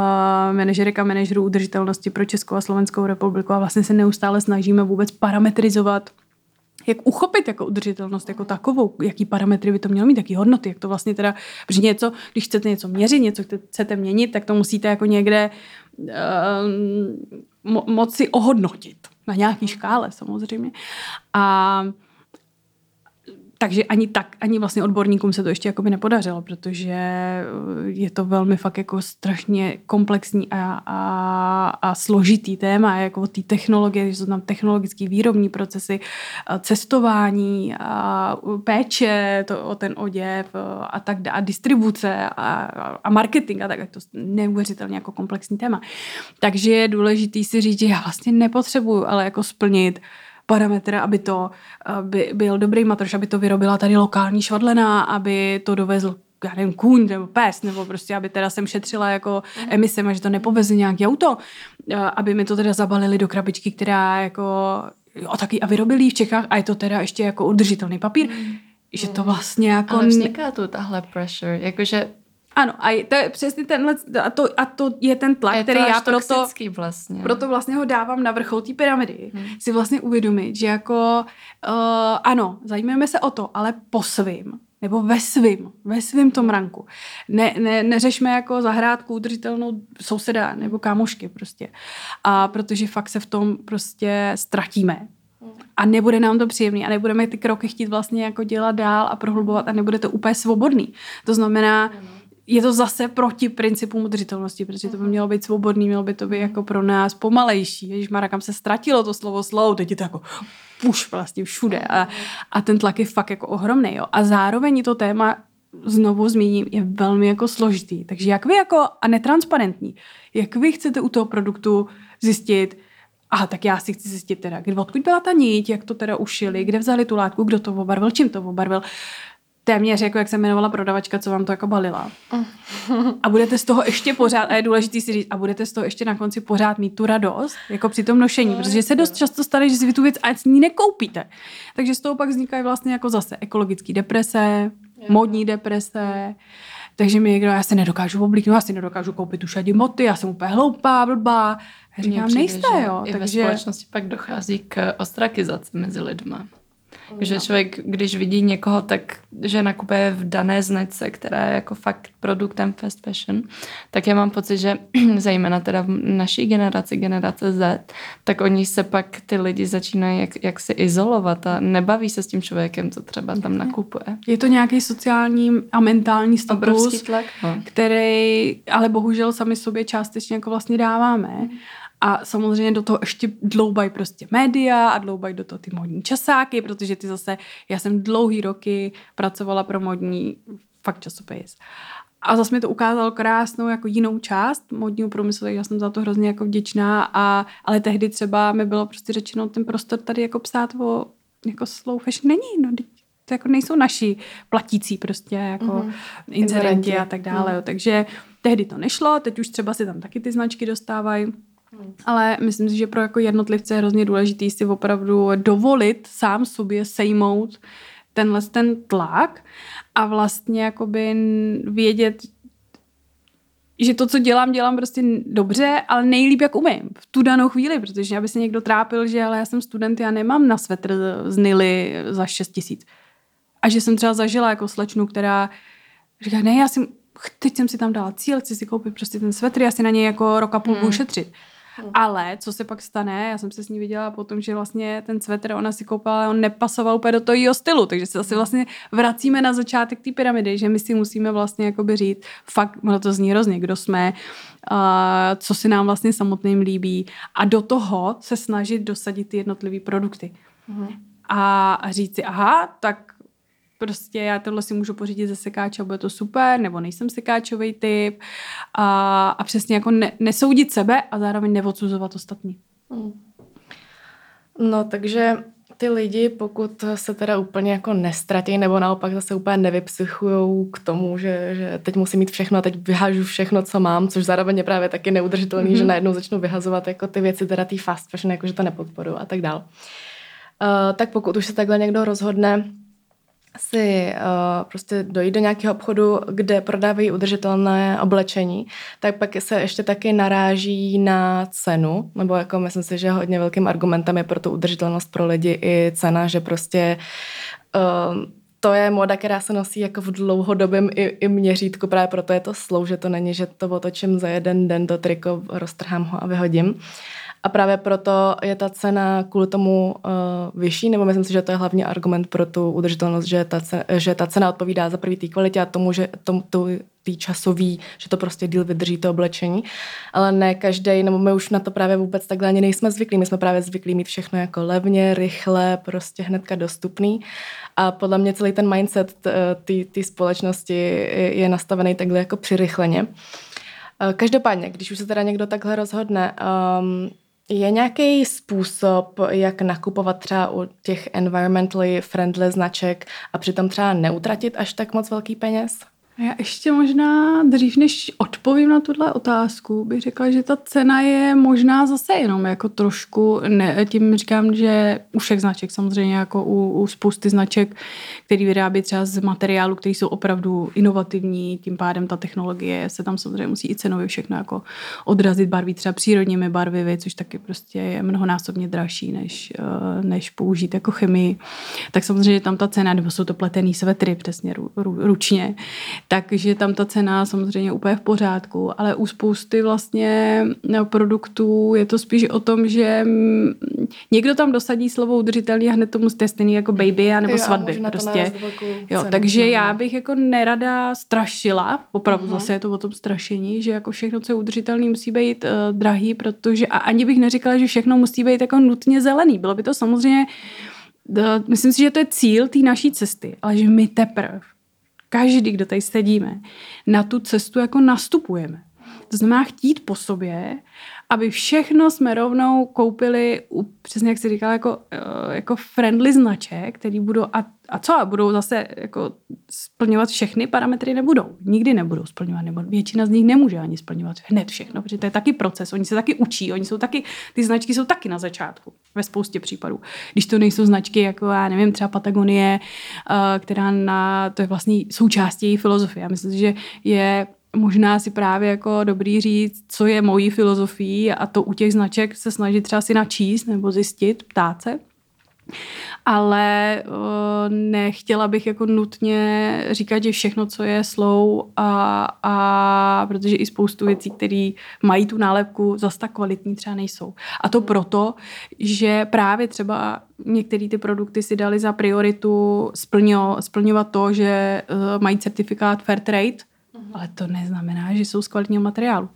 manažerek a manažerů udržitelnosti pro Českou a Slovenskou republiku a vlastně se neustále snažíme vůbec parametrizovat jak uchopit jako udržitelnost jako takovou, jaký parametry by to mělo mít, jaký hodnoty, jak to vlastně teda, protože něco, když chcete něco měřit, něco chcete měnit, tak to musíte jako někde uh, mo- moci ohodnotit na nějaký škále samozřejmě. A takže ani tak, ani vlastně odborníkům se to ještě jakoby nepodařilo, protože eh, je to velmi fakt jako strašně komplexní a, a, a složitý téma, jako té technologie, že jsou tam technologické výrobní procesy, eh, cestování, a péče to, o ten oděv eh, a tak dále, a distribuce a, a marketing a tak, je to neuvěřitelně jako komplexní téma. Takže je důležitý si říct, že já vlastně nepotřebuju ale jako splnit uh, parametr, aby to aby byl dobrý matroš, aby to vyrobila tady lokální švadlená, aby to dovezl já nevím, kůň nebo pes, nebo prostě, aby teda jsem šetřila jako mm. emisema, že to nepoveze nějaký auto, aby mi to teda zabalili do krabičky, která jako, jo, taky a vyrobili v Čechách a je to teda ještě jako udržitelný papír. Mm. Že to vlastně jako... Ale vzniká tu tahle pressure, jakože ano, a to je přesně tenhle, a to, a to je ten tlak, je který já proto, vlastně. proto vlastně ho dávám na vrchol té pyramidy. Hmm. Si vlastně uvědomit, že jako, uh, ano, zajímujeme se o to, ale po svým. nebo ve svým, ve svým tom ranku. Ne, ne, neřešme jako zahrádku udržitelnou souseda nebo kámošky prostě. A protože fakt se v tom prostě ztratíme. A nebude nám to příjemný a nebudeme ty kroky chtít vlastně jako dělat dál a prohlubovat a nebude to úplně svobodný. To znamená, je to zase proti principům udržitelnosti, protože to by mělo být svobodný, mělo by to být jako pro nás pomalejší. Ježíš Mara, kam se ztratilo to slovo slow, teď je to jako puš vlastně všude a, a ten tlak je fakt jako ohromný. Jo. A zároveň to téma znovu zmíním, je velmi jako složitý. Takže jak vy jako, a netransparentní, jak vy chcete u toho produktu zjistit, aha, tak já si chci zjistit teda, kde, odkud byla ta niť, jak to teda ušili, kde vzali tu látku, kdo to obarvil, čím to obarvil téměř jako jak se jmenovala prodavačka, co vám to jako balila. A budete z toho ještě pořád, a je důležité si říct, a budete z toho ještě na konci pořád mít tu radost, jako při tom nošení, protože se dost často stane, že si vy tu věc a ní nekoupíte. Takže z toho pak vznikají vlastně jako zase ekologické deprese, modní deprese, takže mi někdo, já se nedokážu oblíknout, já si nedokážu koupit už ani moty, já jsem úplně hloupá, blbá. Já říkám, nejste, jo. I takže... ve společnosti pak dochází k ostrakizaci mezi lidma. Že člověk, když vidí někoho, tak že nakupuje v dané značce, která je jako fakt produktem fast fashion, tak já mám pocit, že zejména teda v naší generaci, generace Z, tak oni se pak ty lidi začínají jak, jak se izolovat a nebaví se s tím člověkem, co třeba tam nakupuje. Je to nějaký sociální a mentální status, tlak, no. který ale bohužel sami sobě částečně jako vlastně dáváme. Mm. A samozřejmě do toho ještě dloubají prostě média a dloubají do toho ty modní časáky, protože ty zase, já jsem dlouhý roky pracovala pro modní fakt časopis. A zase mi to ukázalo krásnou jako jinou část modního průmyslu, já jsem za to hrozně jako vděčná, a, ale tehdy třeba mi bylo prostě řečeno, ten prostor tady jako psát o jako slow fashion není, no to jako nejsou naši platící prostě jako mm-hmm. inzerenti a tak dále, mm. takže tehdy to nešlo, teď už třeba si tam taky ty značky dostávají, ale myslím si, že pro jako jednotlivce je hrozně důležitý si opravdu dovolit sám sobě sejmout tenhle ten tlak a vlastně jakoby vědět, že to, co dělám, dělám prostě dobře, ale nejlíp, jak umím v tu danou chvíli, protože aby se někdo trápil, že ale já jsem student, já nemám na svetr z Nily za 6 tisíc. A že jsem třeba zažila jako slečnu, která říká, ne, já jsem, teď jsem si tam dala cíl, chci si koupit prostě ten svetr, já si na něj jako roka půl hmm. šetřit. Hmm. Ale co se pak stane, já jsem se s ní viděla potom, že vlastně ten svetr ona si koupila, on nepasoval úplně do toho jejího stylu, takže se zase vlastně vracíme na začátek té pyramidy, že my si musíme vlastně jakoby říct, fakt, ono to zní hrozně, kdo jsme, uh, co si nám vlastně samotným líbí a do toho se snažit dosadit ty jednotlivé produkty. Hmm. A, a říct si, aha, tak prostě já tohle si můžu pořídit ze sekáče, bude to super, nebo nejsem sekáčový typ a, a přesně jako ne, nesoudit sebe a zároveň neodsuzovat ostatní. Hmm. No takže ty lidi, pokud se teda úplně jako nestratí nebo naopak zase úplně nevypsychují k tomu, že, že teď musím mít všechno a teď vyhážu všechno, co mám, což zároveň je právě taky neudržitelný, mm-hmm. že najednou začnu vyhazovat jako ty věci, teda ty fast fashion, jako že to nepodporu a tak dál. Uh, tak pokud už se takhle někdo rozhodne si uh, prostě dojít do nějakého obchodu, kde prodávají udržitelné oblečení, tak pak se ještě taky naráží na cenu, nebo jako myslím si, že hodně velkým argumentem je pro tu udržitelnost pro lidi i cena, že prostě uh, to je moda, která se nosí jako v dlouhodobém i, i měřítku, právě proto je to slou, že to není, že to otočím za jeden den to triko, roztrhám ho a vyhodím. A právě proto je ta cena kvůli tomu uh, vyšší, nebo myslím si, že to je hlavní argument pro tu udržitelnost, že ta, cena, že ta cena odpovídá za prvý té kvalitě a tomu, že tomu, to, tý časový, že to prostě díl vydrží to oblečení. Ale ne každý, nebo my už na to právě vůbec takhle ani nejsme zvyklí. My jsme právě zvyklí mít všechno jako levně, rychle, prostě hnedka dostupný. A podle mě celý ten mindset té společnosti je nastavený takhle jako přirychleně. Eh, každopádně, když už se teda někdo takhle rozhodne, um, je nějaký způsob, jak nakupovat třeba u těch environmentally friendly značek a přitom třeba neutratit až tak moc velký peněz? Já ještě možná dřív, než odpovím na tuhle otázku, bych řekla, že ta cena je možná zase jenom jako trošku, ne, tím říkám, že u všech značek samozřejmě jako u, u spousty značek, který vyrábí třeba z materiálu, který jsou opravdu inovativní, tím pádem ta technologie se tam samozřejmě musí i cenově všechno jako odrazit barví třeba přírodními barvivy, což taky prostě je mnohonásobně dražší, než, eh, než použít jako chemii. Tak samozřejmě tam ta cena, nebo jsou to pletený svetry přesně ru, ru, ručně, takže tam ta cena samozřejmě úplně v pořádku, ale u spousty vlastně no, produktů je to spíš o tom, že někdo tam dosadí slovo udržitelný a hned tomu je stejný jako baby a nebo jo, svatby. Prostě. Jo, takže já bych jako nerada strašila, opravdu uh-huh. zase je to o tom strašení, že jako všechno, co je udržitelný, musí být uh, drahý, protože a ani bych neříkala, že všechno musí být jako nutně zelený. Bylo by to samozřejmě uh, Myslím si, že to je cíl té naší cesty, ale že my teprve každý, kdo tady sedíme, na tu cestu jako nastupujeme. To znamená chtít po sobě, aby všechno jsme rovnou koupili, přesně jak jsi říkala, jako, eh, jako friendly značek, který budou, a, a co, a budou zase jako splňovat všechny parametry, nebudou. Nikdy nebudou splňovat, nebo většina z nich nemůže ani splňovat hned všechno, protože to je taky proces, oni se taky učí, oni jsou taky, ty značky jsou taky na začátku, ve spoustě případů. Když to nejsou značky jako, já nevím, třeba Patagonie, eh, která na, to je vlastně součástí její filozofie. Já myslím, že je možná si právě jako dobrý říct, co je mojí filozofií a to u těch značek se snažit třeba si načíst nebo zjistit, ptát se. Ale nechtěla bych jako nutně říkat, že všechno, co je slow a, a protože i spoustu věcí, které mají tu nálepku, zase tak kvalitní třeba nejsou. A to proto, že právě třeba některé ty produkty si dali za prioritu splňo, splňovat to, že mají certifikát Fairtrade. Ale to neznamená, že jsou z kvalitního materiálu.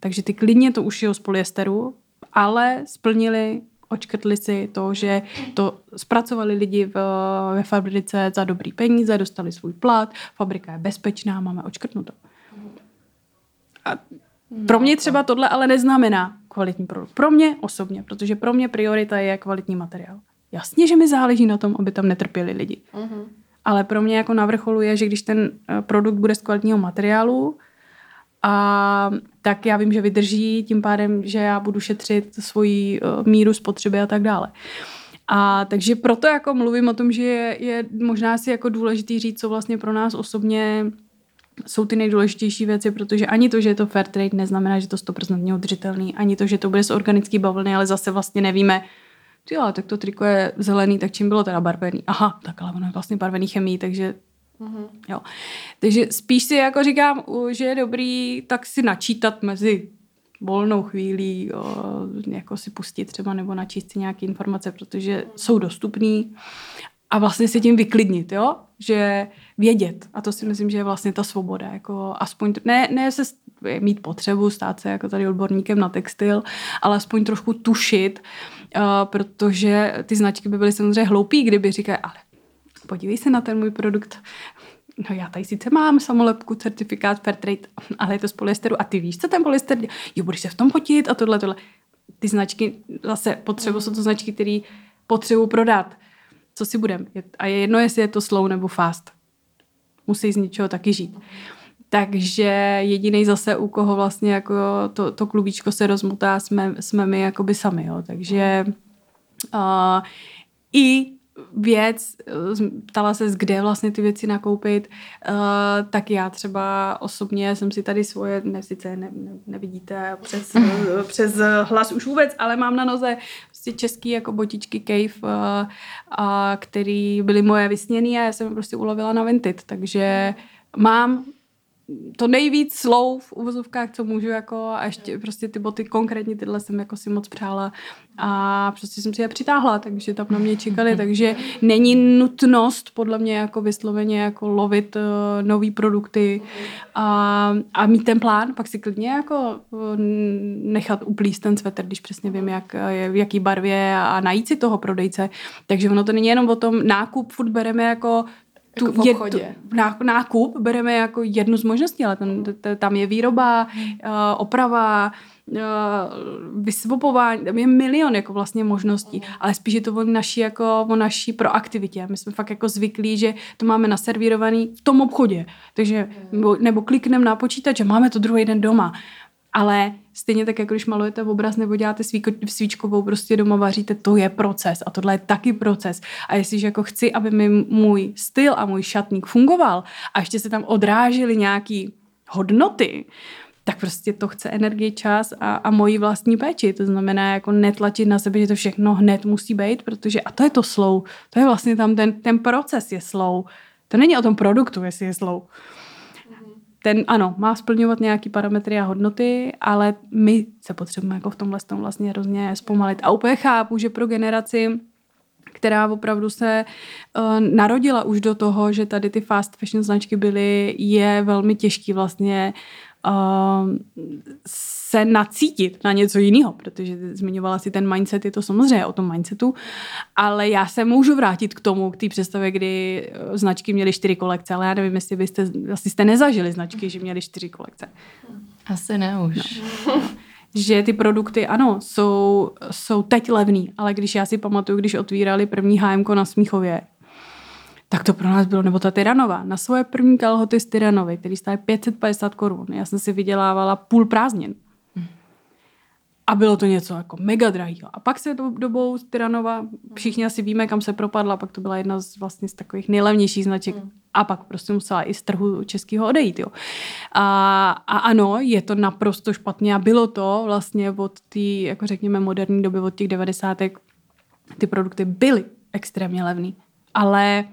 Takže ty klidně to ušijou z polyesteru, ale splnili, očkrtli si to, že to zpracovali lidi v, ve fabrice za dobrý peníze, dostali svůj plat, fabrika je bezpečná, máme očkrtnuto. A pro mě třeba tohle ale neznamená kvalitní produkt. Pro mě osobně, protože pro mě priorita je kvalitní materiál. Jasně, že mi záleží na tom, aby tam netrpěli lidi. Uh-huh. Ale pro mě jako na vrcholu je, že když ten eh, produkt bude z kvalitního materiálu, a tak já vím, že vydrží, tím pádem, že já budu šetřit svoji uh, míru spotřeby a tak dále. A takže proto jako mluvím o tom, že je, je možná si jako důležitý říct, co vlastně pro nás osobně jsou ty nejdůležitější věci, protože ani to, že je to fair trade, neznamená, že to 100% udržitelný, ani to, že to bude z organické bavlny, ale zase vlastně nevíme, ty ale tak to triko je zelený, tak čím bylo teda barvený? Aha, tak ale ono je vlastně barvený chemii, takže Mm-hmm. Jo. Takže spíš si jako říkám, že je dobrý tak si načítat mezi volnou chvílí, jo, jako si pustit třeba nebo načíst si nějaké informace, protože jsou dostupný a vlastně si tím vyklidnit, jo? že vědět. A to si myslím, že je vlastně ta svoboda. Jako aspoň, ne, ne se mít potřebu stát se jako tady odborníkem na textil, ale aspoň trošku tušit, uh, protože ty značky by byly samozřejmě hloupý, kdyby říkali, ale podívej se na ten můj produkt, No já tady sice mám samolepku, certifikát Fairtrade, ale je to z polyesteru a ty víš, co ten polyester dělá? Jo, budeš se v tom potit a tohle, tohle. Ty značky zase potřebují, jsou to značky, které potřebují prodat. Co si budem? A je jedno, jestli je to slow nebo fast. Musí z něčeho taky žít. Takže jediný zase, u koho vlastně jako to, to klubíčko se rozmutá, jsme, jsme my jakoby sami. Jo. Takže uh, i věc, ptala se, kde vlastně ty věci nakoupit, uh, tak já třeba osobně jsem si tady svoje, ne, sice ne, ne, nevidíte přes, přes hlas už vůbec, ale mám na noze prostě český jako botičky Cave, uh, a který byly moje vysněný a já jsem prostě ulovila na Vinted, takže mám to nejvíc slov v uvozovkách, co můžu jako a ještě prostě ty boty konkrétně tyhle jsem jako si moc přála a prostě jsem si je přitáhla, takže tam na mě čekali, takže není nutnost podle mě jako vysloveně jako lovit uh, nový produkty a, a mít ten plán, pak si klidně jako uh, nechat uplíst ten svetr, když přesně vím, jak, je, v jaký barvě a najít si toho prodejce, takže ono to není jenom o tom nákup, furt bereme jako tu, jako je, tu nákup bereme jako jednu z možností, ale tam, tam je výroba, uh, oprava, uh, vysvopování, tam je milion jako vlastně možností, ale spíš je to o naší, jako, o naší proaktivitě. My jsme fakt jako zvyklí, že to máme naservírovaný v tom obchodě, takže nebo, nebo klikneme na počítač a máme to druhý den doma. Ale stejně tak, jako když malujete obraz nebo děláte svíko, svíčkovou, prostě doma vaříte, to je proces a tohle je taky proces. A jestliže jako chci, aby mi můj styl a můj šatník fungoval a ještě se tam odrážely nějaký hodnoty, tak prostě to chce energii, čas a, a moji vlastní péči. To znamená jako netlačit na sebe, že to všechno hned musí být, protože a to je to slow. To je vlastně tam ten, ten proces je slow. To není o tom produktu, jestli je slow ten, ano, má splňovat nějaký parametry a hodnoty, ale my se potřebujeme jako v tomhle tom vlastně hrozně zpomalit. A úplně chápu, že pro generaci, která opravdu se uh, narodila už do toho, že tady ty fast fashion značky byly, je velmi těžký vlastně uh, se nacítit na něco jiného, protože zmiňovala si ten mindset, je to samozřejmě o tom mindsetu, ale já se můžu vrátit k tomu, k té představě, kdy eh, značky měly čtyři kolekce, ale já nevím, jestli byste, asi jste nezažili značky, že měly čtyři kolekce. Asi ne už. No. že ty produkty, ano, jsou, jsou teď levný, ale když já si pamatuju, když otvírali první HM na Smíchově, tak to pro nás bylo, nebo ta Tyranova, na svoje první kalhoty z Tyranovy, který stály 550 korun. Já jsem si vydělávala půl prázdnin. A bylo to něco jako mega drahého. A pak se do, dobou Tyranova, všichni asi víme, kam se propadla, pak to byla jedna z vlastně z takových nejlevnějších značek. Mm. A pak prostě musela i z trhu českého odejít. Jo. A, a ano, je to naprosto špatně a bylo to vlastně od té, jako řekněme, moderní doby, od těch devadesátek, ty produkty byly extrémně levný. Ale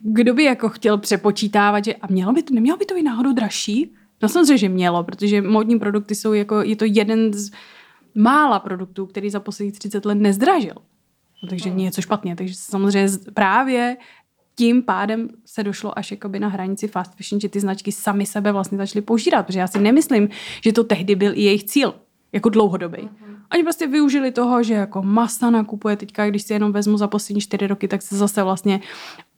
kdo by jako chtěl přepočítávat, že a mělo by to, nemělo by to i náhodou dražší? No samozřejmě, že mělo, protože módní produkty jsou jako, je to jeden z mála produktů, který za posledních 30 let nezdražil. No, takže hmm. něco špatně. Takže samozřejmě právě tím pádem se došlo až jakoby na hranici fast fashion, že ty značky sami sebe vlastně začaly požírat, protože já si nemyslím, že to tehdy byl i jejich cíl, jako dlouhodobý. Uh-huh. Oni prostě využili toho, že jako masa nakupuje teďka, když si jenom vezmu za poslední čtyři roky, tak se zase vlastně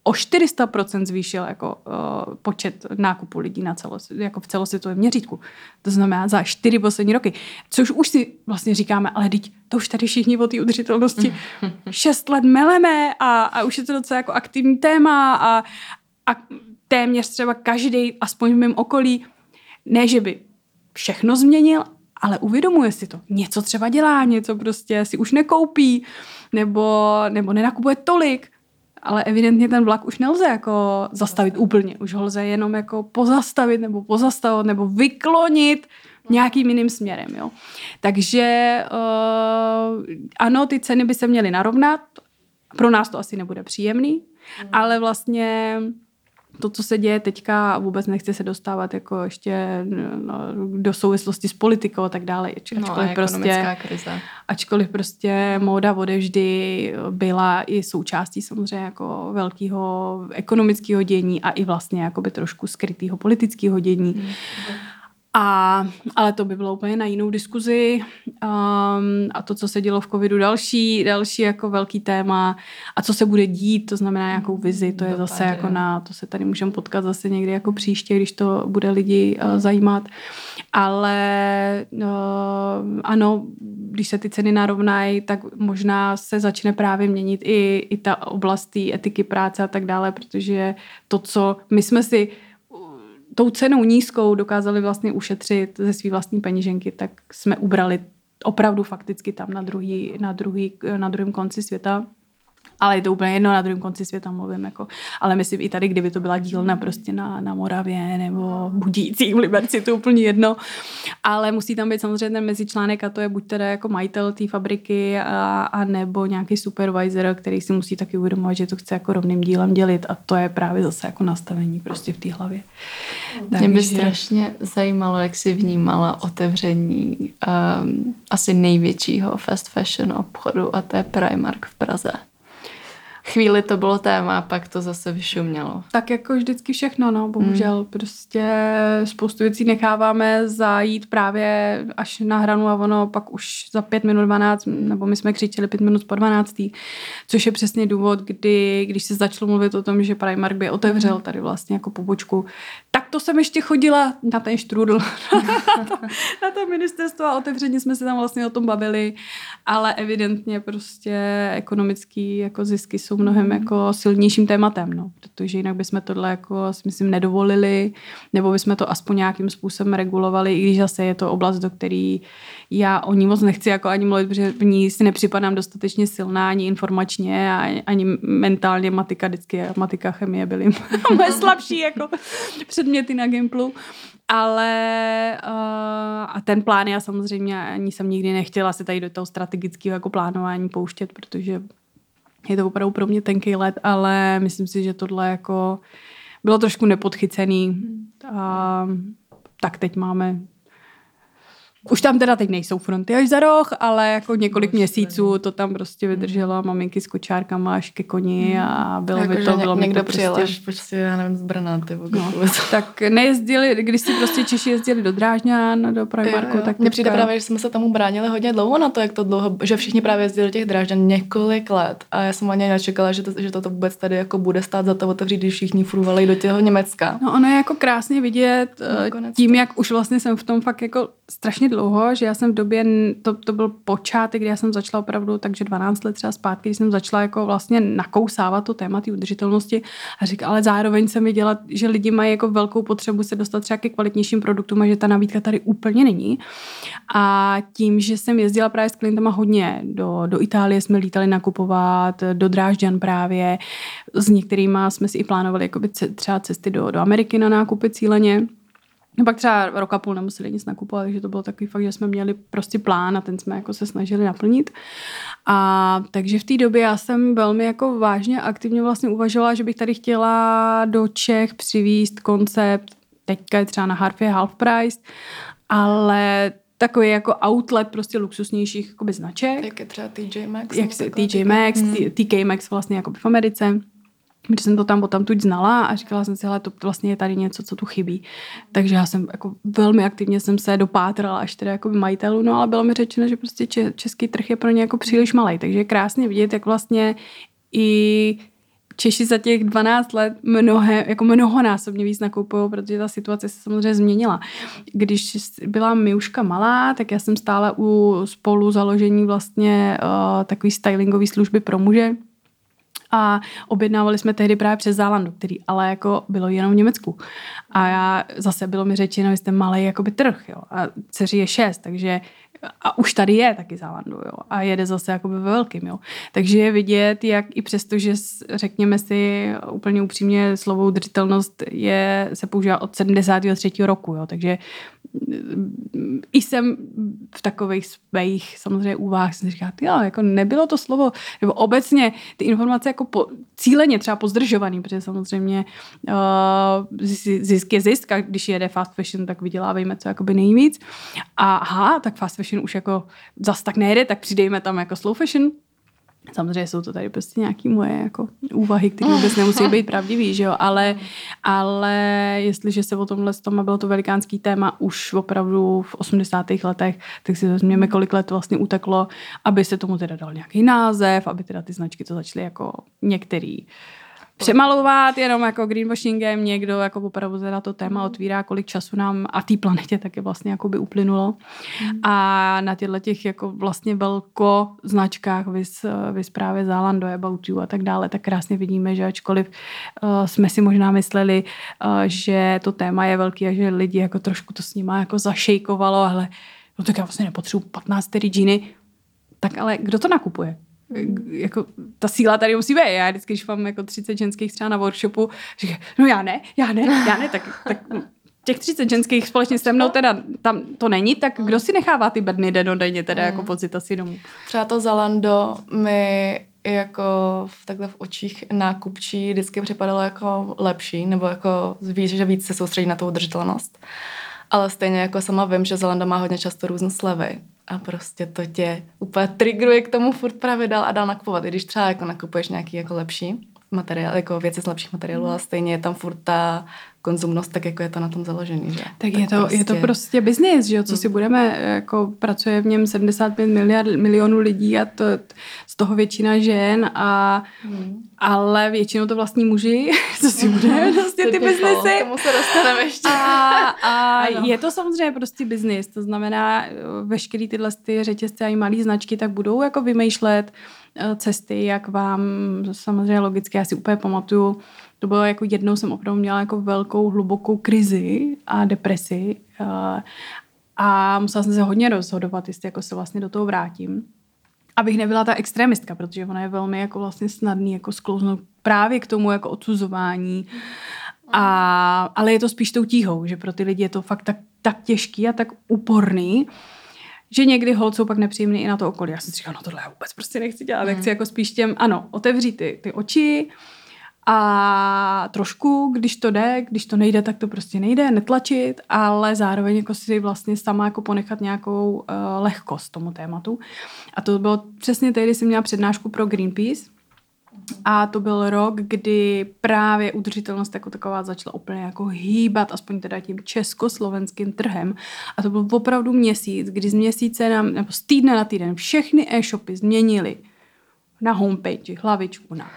o 400% zvýšil jako uh, počet nákupu lidí na celos, jako v celosvětovém měřítku. To znamená za čtyři poslední roky. Což už si vlastně říkáme, ale teď to už tady všichni o té udržitelnosti šest let meleme a, a už je to docela jako aktivní téma a, a téměř třeba každý, aspoň v mém okolí, ne, že by všechno změnil, ale uvědomuje si to. Něco třeba dělá, něco prostě si už nekoupí, nebo, nebo nenakupuje tolik, ale evidentně ten vlak už nelze jako zastavit úplně. Už ho lze jenom jako pozastavit nebo pozastavit nebo vyklonit nějakým jiným směrem. Jo. Takže uh, ano, ty ceny by se měly narovnat. Pro nás to asi nebude příjemný, mm. ale vlastně to, co se děje teďka, vůbec nechci se dostávat jako ještě no, do souvislosti s politikou a tak dále. Ačkoliv no, prostě, krize. Ačkoliv prostě móda vždy byla i součástí samozřejmě jako velkého ekonomického dění a i vlastně jakoby trošku skrytého politického dění. Hmm. A, ale to by bylo úplně na jinou diskuzi. Um, a to, co se dělo v covidu, další, další jako velký téma. A co se bude dít, to znamená nějakou vizi, to je Dopad, zase jako na, to se tady můžeme potkat zase někdy jako příště, když to bude lidi uh, zajímat. Ale uh, ano, když se ty ceny narovnají, tak možná se začne právě měnit i, i ta oblast etiky práce a tak dále, protože to, co my jsme si tou cenou nízkou dokázali vlastně ušetřit ze své vlastní peněženky, tak jsme ubrali opravdu fakticky tam na, druhý, na, druhý, na druhém konci světa ale je to úplně jedno, na druhém konci světa mluvím. Jako. Ale myslím i tady, kdyby to byla dílna prostě na, na Moravě nebo Budící v Liberci, to úplně jedno. Ale musí tam být samozřejmě ten mezičlánek a to je buď teda jako majitel té fabriky a, a nebo nějaký supervisor, který si musí taky uvědomovat, že to chce jako rovným dílem dělit a to je právě zase jako nastavení prostě v té hlavě. Mě by strašně zajímalo, jak si vnímala otevření um, asi největšího fast fashion obchodu a to je Primark v Praze. Chvíli to bylo téma a pak to zase vyšumělo. Tak jako vždycky všechno, no, bohužel. Hmm. Prostě spoustu věcí necháváme zajít právě až na hranu a ono pak už za pět minut 12, nebo my jsme křičeli pět minut po 12, což je přesně důvod, kdy, když se začalo mluvit o tom, že Primark by otevřel hmm. tady vlastně jako pobočku, tak to jsem ještě chodila na ten štrudl, na, to, na to ministerstvo a otevřeně jsme se tam vlastně o tom bavili, ale evidentně prostě ekonomický jako zisky jsou mnohem jako silnějším tématem, no, protože jinak bychom tohle jako si myslím nedovolili, nebo bychom to aspoň nějakým způsobem regulovali, i když zase je to oblast, do které já o ní moc nechci jako ani mluvit, protože v ní si nepřipadám dostatečně silná ani informačně a ani mentálně matika, vždycky matika, chemie byly moje slabší jako předměty na Gimplu. Ale uh, a ten plán já samozřejmě ani jsem nikdy nechtěla se tady do toho strategického jako plánování pouštět, protože je to opravdu pro mě tenký let, ale myslím si, že tohle jako bylo trošku nepodchycený. A, tak teď máme už tam teda teď nejsou fronty až za roh, ale jako několik měsíců to tam prostě vydrželo maminky s kočárkama až ke koni a bylo jako, by to, bylo někdo to přijel prostě... až prostě, já nevím, z Brna, ty no, Tak nejezdili, když si prostě Češi jezdili do Drážďan, do Primarku, tak Mně přijde právě, že jsme se tomu bránili hodně dlouho na to, jak to dlouho, že všichni právě jezdili do těch Drážďan několik let. A já jsem ani nečekala, že to, že to vůbec tady jako bude stát za to otevřít, když všichni fruvali do těho Německa. No ono je jako krásně vidět no, tím, to. jak už vlastně jsem v tom fakt jako strašně dlouho, že já jsem v době, to, to byl počátek, kdy já jsem začala opravdu, takže 12 let třeba zpátky, když jsem začala jako vlastně nakousávat to téma té udržitelnosti a říkala, ale zároveň jsem viděla, že lidi mají jako velkou potřebu se dostat třeba ke kvalitnějším produktům a že ta nabídka tady úplně není. A tím, že jsem jezdila právě s klientama hodně, do, do Itálie jsme lítali nakupovat, do Drážďan právě, s některými jsme si i plánovali jakoby třeba cesty do, do Ameriky na nákupy cíleně, No pak třeba roka půl nemuseli nic nakupovat, takže to bylo takový fakt, že jsme měli prostě plán a ten jsme jako se snažili naplnit. A takže v té době já jsem velmi jako vážně aktivně vlastně uvažovala, že bych tady chtěla do Čech přivíst koncept, teďka je třeba na Harfě half price, ale takový jako outlet prostě luxusnějších jakoby značek. Jak je třeba TJ Maxx. Jak se TJ Maxx, hmm. TK Maxx vlastně jako v Americe protože jsem to tam potom tuď znala a říkala jsem si, ale to vlastně je tady něco, co tu chybí. Takže já jsem jako velmi aktivně jsem se dopátrala až tedy jako majitelů, no ale bylo mi řečeno, že prostě český trh je pro ně jako příliš malý, takže je krásně vidět, jak vlastně i Češi za těch 12 let mnohé, jako mnohonásobně víc nakoupují, protože ta situace se samozřejmě změnila. Když byla Miuška malá, tak já jsem stála u spolu založení vlastně uh, takový stylingový služby pro muže, a objednávali jsme tehdy právě přes Zálandu, který ale jako bylo jenom v Německu. A já zase bylo mi řečeno, že jste malý jakoby trh, jo. A dceři je šest, takže a už tady je taky Zálandu, jo. A jede zase jakoby ve velkým, jo. Takže je vidět, jak i přesto, že řekněme si úplně upřímně slovo udržitelnost je, se používá od 73. roku, jo. Takže i jsem v takových svých samozřejmě úvah jsem říkala, jo, jako nebylo to slovo, nebo obecně ty informace jako po, cíleně třeba pozdržovaný, protože samozřejmě uh, zisk je zisk a když jede fast fashion, tak vydělávejme co jakoby nejvíc. A aha, tak fast fashion už jako zas tak nejde, tak přidejme tam jako slow fashion, Samozřejmě jsou to tady prostě nějaké moje jako úvahy, které vůbec nemusí být pravdivý, že jo? Ale, ale jestliže se o tomhle tom bylo to velikánský téma už opravdu v 80. letech, tak si vezměme, kolik let vlastně uteklo, aby se tomu teda dal nějaký název, aby teda ty značky to začaly jako některý uh, přemalovat jenom jako greenwashingem, někdo jako opravdu teda to téma otvírá, kolik času nám a té planetě taky vlastně jako by uplynulo. Mm. A na těchto těch jako vlastně velko značkách, vys, vys právě Zalando, About You a tak dále, tak krásně vidíme, že ačkoliv uh, jsme si možná mysleli, uh, že to téma je velký a že lidi jako trošku to s nima jako zašejkovalo, ale no tak já vlastně nepotřebuji 15 džíny, tak ale kdo to nakupuje? Jako ta síla tady musí být. Já vždycky, když mám jako 30 ženských třeba na workshopu, říkám, no já ne, já ne, já ne, tak, tak těch 30 ženských společně se mnou teda tam to není, tak kdo si nechává ty bedny denodenně teda jako pocit asi domů? Třeba to Zalando mi jako v, takhle v očích nákupčí vždycky připadalo jako lepší, nebo jako víš, že víc se soustředí na tu udržitelnost. Ale stejně jako sama vím, že Zalando má hodně často různé slevy a prostě to tě úplně triggeruje k tomu furt právě dál a dál nakupovat. I když třeba jako nakupuješ nějaký jako lepší materiál, jako věci z lepších materiálů, ale stejně je tam furt ta konzumnost, tak jako je to na tom založený, že? Tak, tak je, to, prostě... je to prostě biznis, že jo, co si hmm. budeme, jako pracuje v něm 75 miliard, milionů lidí a to, z toho většina žen a hmm. ale většinou to vlastní muži, co si budeme prostě ty biznesy. Tomu se dostaneme ještě. A, a je to samozřejmě prostě biznis, to znamená veškerý tyhle ty řetězce a i malé značky tak budou jako vymýšlet eh, cesty, jak vám samozřejmě logicky, já si úplně pamatuju, to bylo jako jednou jsem opravdu měla jako velkou hlubokou krizi a depresi a, a musela jsem se hodně rozhodovat, jestli jako se vlastně do toho vrátím. Abych nebyla ta extremistka, protože ona je velmi jako vlastně snadný jako sklouznout právě k tomu jako odsuzování. A, ale je to spíš tou tíhou, že pro ty lidi je to fakt tak, tak těžký a tak úporný, že někdy hold jsou pak nepříjemný i na to okolí. Já jsem si říkala, no tohle já vůbec prostě nechci dělat, mm. chci jako spíš těm, ano, otevřít ty, ty oči, a trošku, když to jde, když to nejde, tak to prostě nejde, netlačit, ale zároveň jako si vlastně sama jako ponechat nějakou uh, lehkost tomu tématu. A to bylo přesně tehdy, jsem měla přednášku pro Greenpeace, a to byl rok, kdy právě udržitelnost jako taková začala úplně jako hýbat, aspoň teda tím československým trhem. A to byl opravdu měsíc, kdy z měsíce nám, nebo z týdne na týden všechny e-shopy změnily na homepage hlavičku na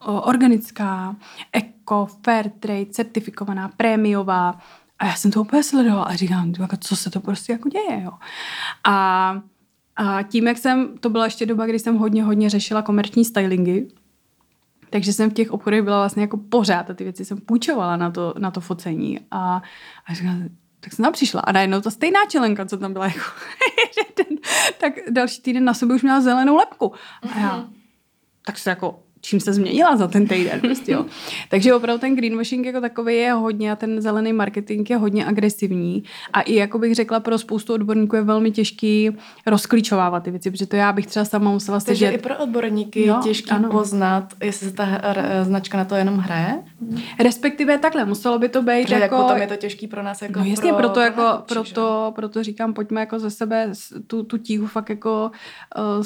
organická, eco, fair trade, certifikovaná, prémiová. A já jsem to úplně sledovala a říkám, co se to prostě jako děje. Jo. A, a tím, jak jsem, to byla ještě doba, kdy jsem hodně, hodně řešila komerční stylingy, takže jsem v těch obchodech byla vlastně jako pořád a ty věci jsem půjčovala na to, na to focení. A, a říkám, tak jsem tam přišla a najednou ta stejná čelenka, co tam byla jako tak další týden na sobě už měla zelenou lepku. A já, mhm. tak se jako čím se změnila za ten týden. Prostě, jo. Takže opravdu ten greenwashing jako takový je hodně a ten zelený marketing je hodně agresivní a i jako bych řekla pro spoustu odborníků je velmi těžký rozklíčovávat ty věci, protože to já bych třeba sama musela sedět. Takže i pro odborníky je těžký ano. poznat, jestli se ta značka na to jenom hraje? Respektive takhle, muselo by to být protože jako... potom je to těžký pro nás jako No jasně, pro, proto, jako, pro proto, proto říkám, pojďme jako ze sebe tu, tu tíhu fakt jako uh,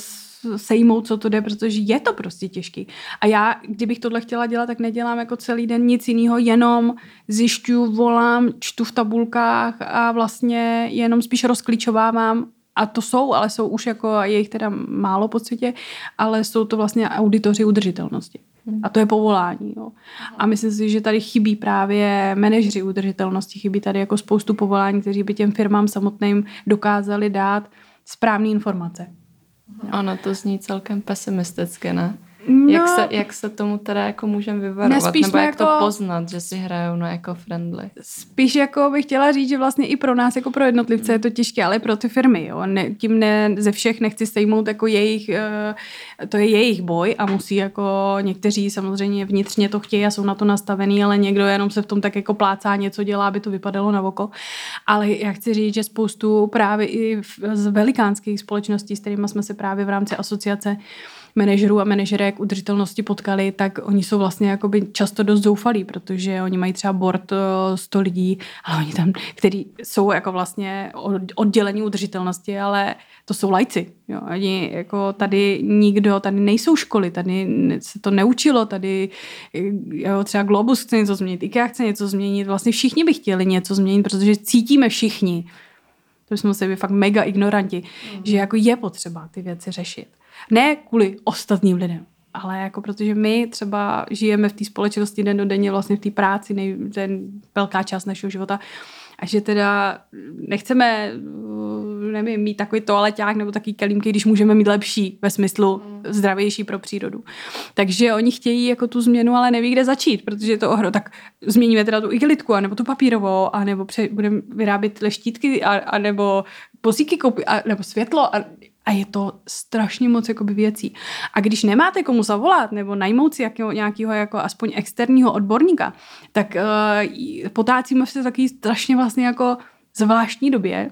sejmout, co to jde, protože je to prostě těžký. A já, kdybych tohle chtěla dělat, tak nedělám jako celý den nic jiného, jenom zjišťuju, volám, čtu v tabulkách a vlastně jenom spíš rozklíčovávám a to jsou, ale jsou už jako, je jich teda málo po světě, ale jsou to vlastně auditoři udržitelnosti. A to je povolání. Jo. A myslím si, že tady chybí právě manažři udržitelnosti, chybí tady jako spoustu povolání, kteří by těm firmám samotným dokázali dát správné informace. Ono to zní celkem pesimisticky, ne? No, jak, se, jak se tomu teda jako můžeme vyvarovat? Nebo jak jako, to poznat, že si hrajou na jako friendly? Spíš jako bych chtěla říct, že vlastně i pro nás, jako pro jednotlivce, je to těžké, ale pro ty firmy. Jo? Ne, tím ne, ze všech nechci sejmout jako jejich, uh, to je jejich boj a musí jako někteří samozřejmě vnitřně to chtějí a jsou na to nastavený, ale někdo jenom se v tom tak jako plácá, něco dělá, aby to vypadalo na oko. Ale já chci říct, že spoustu právě i z velikánských společností, s kterými jsme se právě v rámci asociace manažerů a manažerek udržitelnosti potkali, tak oni jsou vlastně jakoby často dost zoufalí, protože oni mají třeba board 100 eh, lidí, ale oni tam, který jsou jako vlastně oddělení udržitelnosti, ale to jsou lajci. Jo. Oni jako tady nikdo, tady nejsou školy, tady se to neučilo, tady jo, třeba Globus chce něco změnit, IKEA chce něco změnit, vlastně všichni by chtěli něco změnit, protože cítíme všichni, to jsme být fakt mega ignoranti, mm. že jako je potřeba ty věci řešit. Ne kvůli ostatním lidem, ale jako protože my třeba žijeme v té společnosti den do denně, vlastně v té práci, nej, ten velká část našeho života, a že teda nechceme nevím, mít takový toaleťák nebo takový kelímky, když můžeme mít lepší ve smyslu zdravější pro přírodu. Takže oni chtějí jako tu změnu, ale neví, kde začít, protože je to ohro. Tak změníme teda tu igelitku, anebo tu papírovou, anebo pře- budeme vyrábět leštítky, a, anebo posíky koupit, a, nebo světlo. A a je to strašně moc jakoby, věcí. A když nemáte komu zavolat nebo najmout si jakého, nějakého jako aspoň externího odborníka, tak uh, potácíme se taky strašně vlastně jako zvláštní době,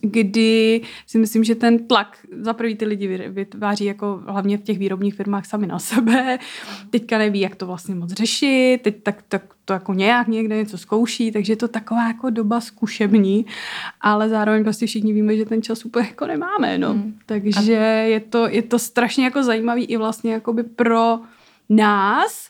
kdy si myslím, že ten tlak za prvý ty lidi vytváří jako hlavně v těch výrobních firmách sami na sebe. Teďka neví, jak to vlastně moc řešit, teď tak, tak to jako nějak někde něco zkouší, takže je to taková jako doba zkušební, ale zároveň prostě všichni víme, že ten čas úplně jako nemáme, no. Hmm. Takže je to, je to strašně jako zajímavý i vlastně jakoby pro nás,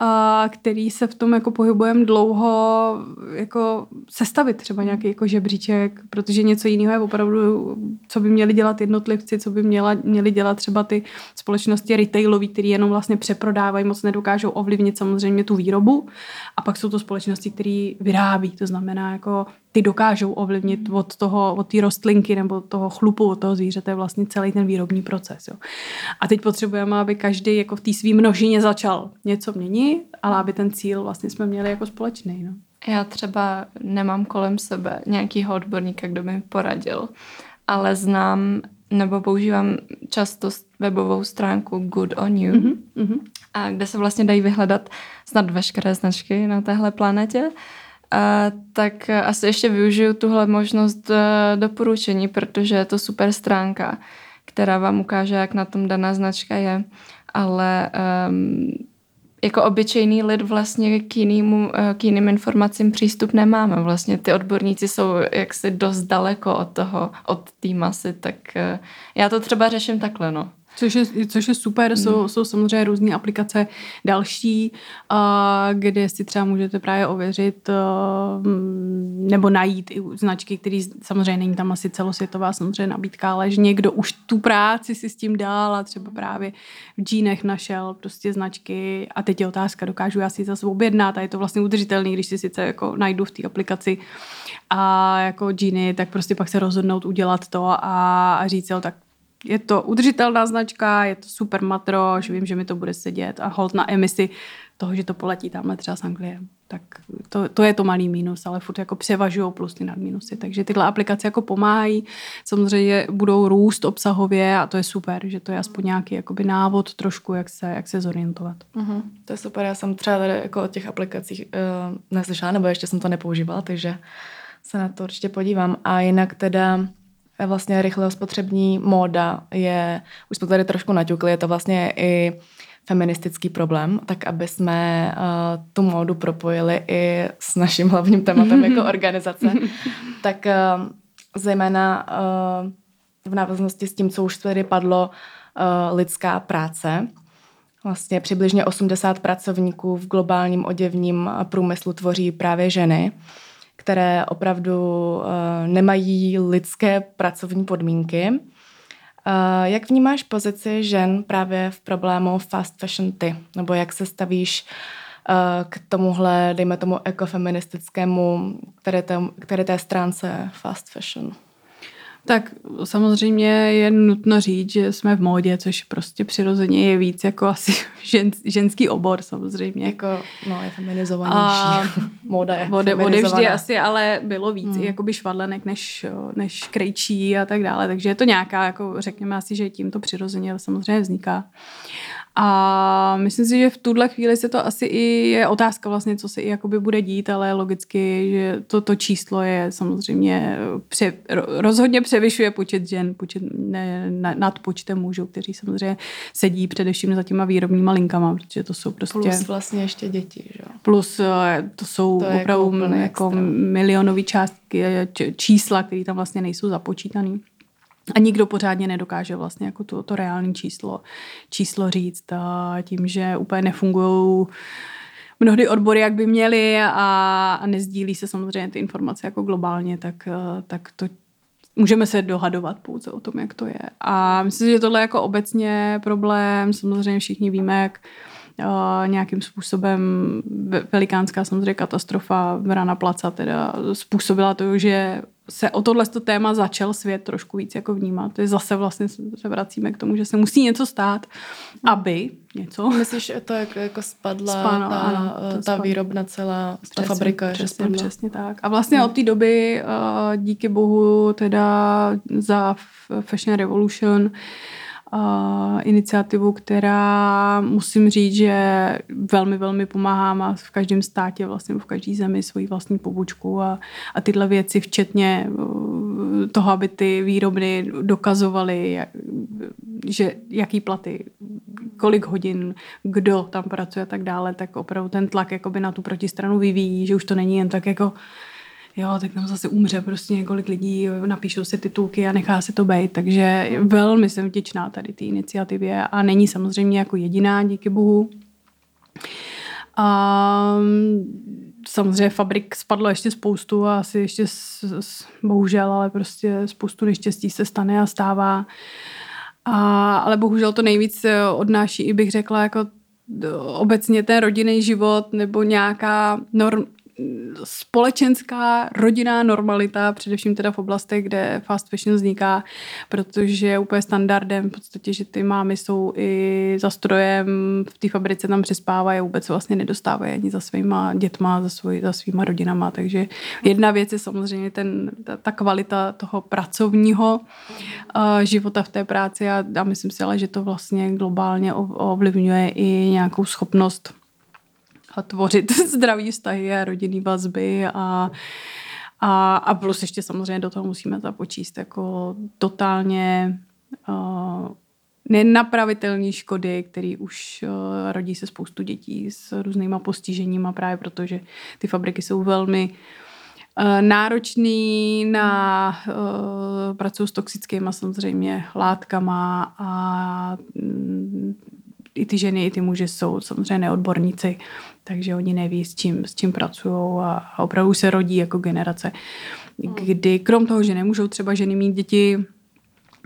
a který se v tom jako pohybujeme dlouho, jako sestavit třeba nějaký jako žebříček, protože něco jiného je opravdu, co by měli dělat jednotlivci, co by měla, měli dělat třeba ty společnosti retailové, které jenom vlastně přeprodávají, moc nedokážou ovlivnit samozřejmě tu výrobu. A pak jsou to společnosti, které vyrábí, to znamená jako ty dokážou ovlivnit od toho, od té rostlinky nebo toho chlupu, od toho zvířete vlastně celý ten výrobní proces. Jo. A teď potřebujeme, aby každý jako v té svý množině začal něco měnit, ale aby ten cíl vlastně jsme měli jako společný. No. Já třeba nemám kolem sebe nějakýho odborníka, kdo by mi poradil, ale znám nebo používám často webovou stránku Good on You, mm-hmm. a kde se vlastně dají vyhledat snad veškeré značky na téhle planetě a tak asi ještě využiju tuhle možnost eh, doporučení, protože je to super stránka, která vám ukáže, jak na tom daná značka je, ale um, jako obyčejný lid vlastně k, jinýmu, eh, k jiným informacím přístup nemáme. Vlastně ty odborníci jsou jaksi dost daleko od toho, od té masy, tak uh, já to třeba řeším takhle, no. Což je, což je super, hmm. jsou, jsou samozřejmě různé aplikace další, uh, kde si třeba můžete právě ověřit uh, nebo najít i značky, které samozřejmě není tam asi celosvětová samozřejmě nabídka, ale že někdo už tu práci si s tím dal a třeba právě v džínech našel prostě značky a teď je otázka, dokážu já si zase objednat a je to vlastně udržitelný, když si sice jako najdu v té aplikaci a jako džíny, tak prostě pak se rozhodnout udělat to a, a říct, jo, tak je to udržitelná značka, je to super matroš, vím, že mi to bude sedět a hold na emisi toho, že to poletí tamhle třeba z Anglie. Tak to, to je to malý mínus, ale furt jako převažují plusy nad minusy. Takže tyhle aplikace jako pomáhají. Samozřejmě budou růst obsahově a to je super, že to je aspoň nějaký jakoby návod trošku, jak se, jak se zorientovat. Uh-huh. To je super. Já jsem třeba tady jako o těch aplikacích uh, neslyšela, nebo ještě jsem to nepoužívala, takže se na to určitě podívám. A jinak teda vlastně rychlého spotřební móda je, už jsme tady trošku naťukli, je to vlastně i feministický problém, tak aby jsme uh, tu módu propojili i s naším hlavním tématem jako organizace, tak uh, zejména uh, v návaznosti s tím, co už tady padlo, uh, lidská práce. Vlastně přibližně 80 pracovníků v globálním oděvním průmyslu tvoří právě ženy které opravdu uh, nemají lidské pracovní podmínky. Uh, jak vnímáš pozici žen právě v problému fast fashion ty? Nebo jak se stavíš uh, k tomuhle, dejme tomu, ekofeministickému, které té, které té stránce fast fashion? Tak samozřejmě je nutno říct, že jsme v módě, což prostě přirozeně je víc jako asi žen, ženský obor samozřejmě. Jako, no, je feminizovanější. A Móda je vode, vode vždy asi, ale bylo víc hmm. jakoby švadlenek než, než krejčí a tak dále, takže je to nějaká, jako řekněme asi, že tím to přirozeně samozřejmě vzniká. A myslím si, že v tuhle chvíli se to asi i je otázka vlastně, co se i jakoby bude dít, ale logicky, že to, to číslo je samozřejmě pře, rozhodně převyšuje počet žen, počet, ne, nad počtem mužů, kteří samozřejmě sedí především za těma výrobníma linkama, protože to jsou prostě... Plus vlastně ještě děti, že Plus eh, to jsou to opravdu jako, jako milionové částky, eh, čísla, které tam vlastně nejsou započítané. A nikdo pořádně nedokáže vlastně jako to, to reální číslo, číslo říct a tím, že úplně nefungují mnohdy odbory, jak by měly a, a nezdílí se samozřejmě ty informace jako globálně, tak, tak to můžeme se dohadovat pouze o tom, jak to je. A myslím, že tohle je jako obecně problém, samozřejmě všichni víme, jak nějakým způsobem velikánská samozřejmě katastrofa v Rana Placa teda způsobila to, že se o tohle téma začal svět trošku víc jako vnímat. To je zase vlastně se vracíme k tomu, že se musí něco stát, aby něco. Myslíš to, jak jako spadla Spano, ta, ano, ta spadla. výrobna celá, přesně, ta fabrika? Přesně, přesně tak. A vlastně hmm. od té doby, díky bohu, teda za Fashion Revolution, iniciativu, která musím říct, že velmi, velmi pomáhá. Má v každém státě, vlastně v každé zemi svoji vlastní pobočku a, a tyhle věci, včetně toho, aby ty výrobny dokazovaly, že jaký platy, kolik hodin, kdo tam pracuje a tak dále, tak opravdu ten tlak jakoby na tu protistranu vyvíjí, že už to není jen tak jako jo, tak tam zase umře prostě několik lidí, napíšou si titulky a nechá se to být, takže velmi jsem vděčná tady té iniciativě a není samozřejmě jako jediná, díky bohu. A samozřejmě fabrik spadlo ještě spoustu a asi ještě s, s, bohužel, ale prostě spoustu neštěstí se stane a stává. A, ale bohužel to nejvíc eh, odnáší i bych řekla jako obecně ten rodinný život nebo nějaká norm, společenská rodinná normalita, především teda v oblastech, kde fast fashion vzniká, protože je úplně standardem v podstatě, že ty mámy jsou i za strojem, v té fabrice tam přespávají, vůbec se vlastně nedostávají ani za svýma dětma, za, svoj, za svýma rodinama, takže jedna věc je samozřejmě ten, ta, ta kvalita toho pracovního uh, života v té práci a, a myslím si ale, že to vlastně globálně ovlivňuje i nějakou schopnost a tvořit zdravý vztahy a rodinný vazby a, a, a plus ještě samozřejmě do toho musíme započíst jako totálně uh, nenapravitelné škody, které už uh, rodí se spoustu dětí s různýma postiženíma právě protože ty fabriky jsou velmi uh, náročný na uh, pracují s toxickými samozřejmě látkama a mm, i ty ženy, i ty muži jsou samozřejmě neodborníci, takže oni neví, s čím, s čím pracují a, opravdu se rodí jako generace, hmm. kdy krom toho, že nemůžou třeba ženy mít děti,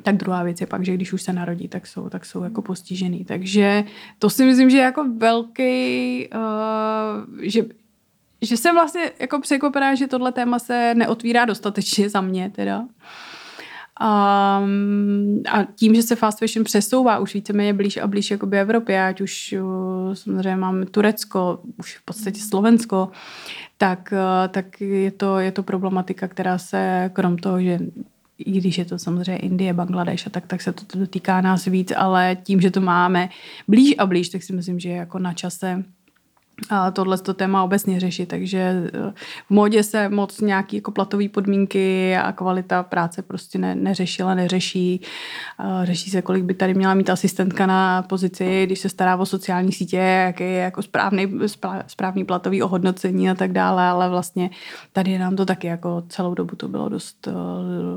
tak druhá věc je pak, že když už se narodí, tak jsou, tak jsou jako postižený. Takže to si myslím, že je jako velký, uh, že, že jsem vlastně jako překvapená, že tohle téma se neotvírá dostatečně za mě teda. Uh, Um, a tím, že se fast fashion přesouvá už víceméně blíž a blíž jakoby Evropě, ať už uh, samozřejmě máme Turecko, už v podstatě Slovensko, tak, uh, tak je, to, je to problematika, která se krom toho, že i když je to samozřejmě Indie, Bangladeš a tak, tak se to dotýká nás víc, ale tím, že to máme blíž a blíž, tak si myslím, že je jako na čase a tohle to téma obecně řešit, takže eh, v módě se moc nějaký jako platové podmínky a kvalita práce prostě ne, neřešila, neřeší. Řeší se, kolik by tady měla mít asistentka na pozici, když se stará o sociální sítě, jaký je jako správný, správný platový ohodnocení a tak dále, ale vlastně tady nám to taky jako celou dobu to bylo dost eh,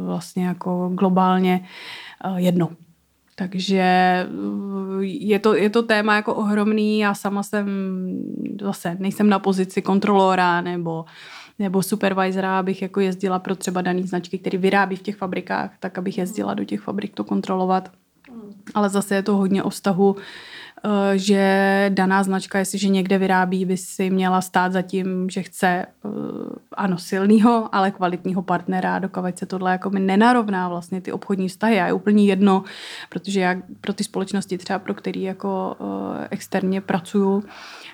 vlastně jako globálně eh, jedno. Takže uh, je to, je to téma jako ohromný. Já sama jsem zase nejsem na pozici kontrolora nebo, nebo supervisora, abych jako jezdila pro třeba daný značky, který vyrábí v těch fabrikách, tak abych jezdila do těch fabrik to kontrolovat. Hmm. Ale zase je to hodně o vztahu Eh, že daná značka, jestliže někde vyrábí, by si měla stát za tím, že chce eh, ano silného, ale kvalitního partnera, dokovat se tohle jako mi nenarovná vlastně ty obchodní vztahy a je úplně jedno, protože já pro ty společnosti třeba, pro který jako eh, externě pracuju,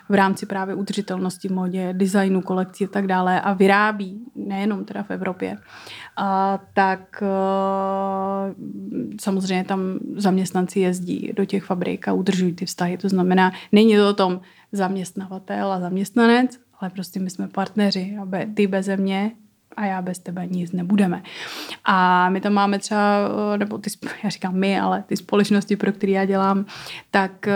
v rámci právě udržitelnosti v modě, designu, kolekcí a tak dále a vyrábí, nejenom teda v Evropě, a tak samozřejmě tam zaměstnanci jezdí do těch fabrik a udržují ty vztahy. To znamená, není to o tom zaměstnavatel a zaměstnanec, ale prostě my jsme partneři a ty beze mě a já bez tebe nic nebudeme. A my tam máme třeba, nebo ty, já říkám my, ale ty společnosti, pro které já dělám, tak,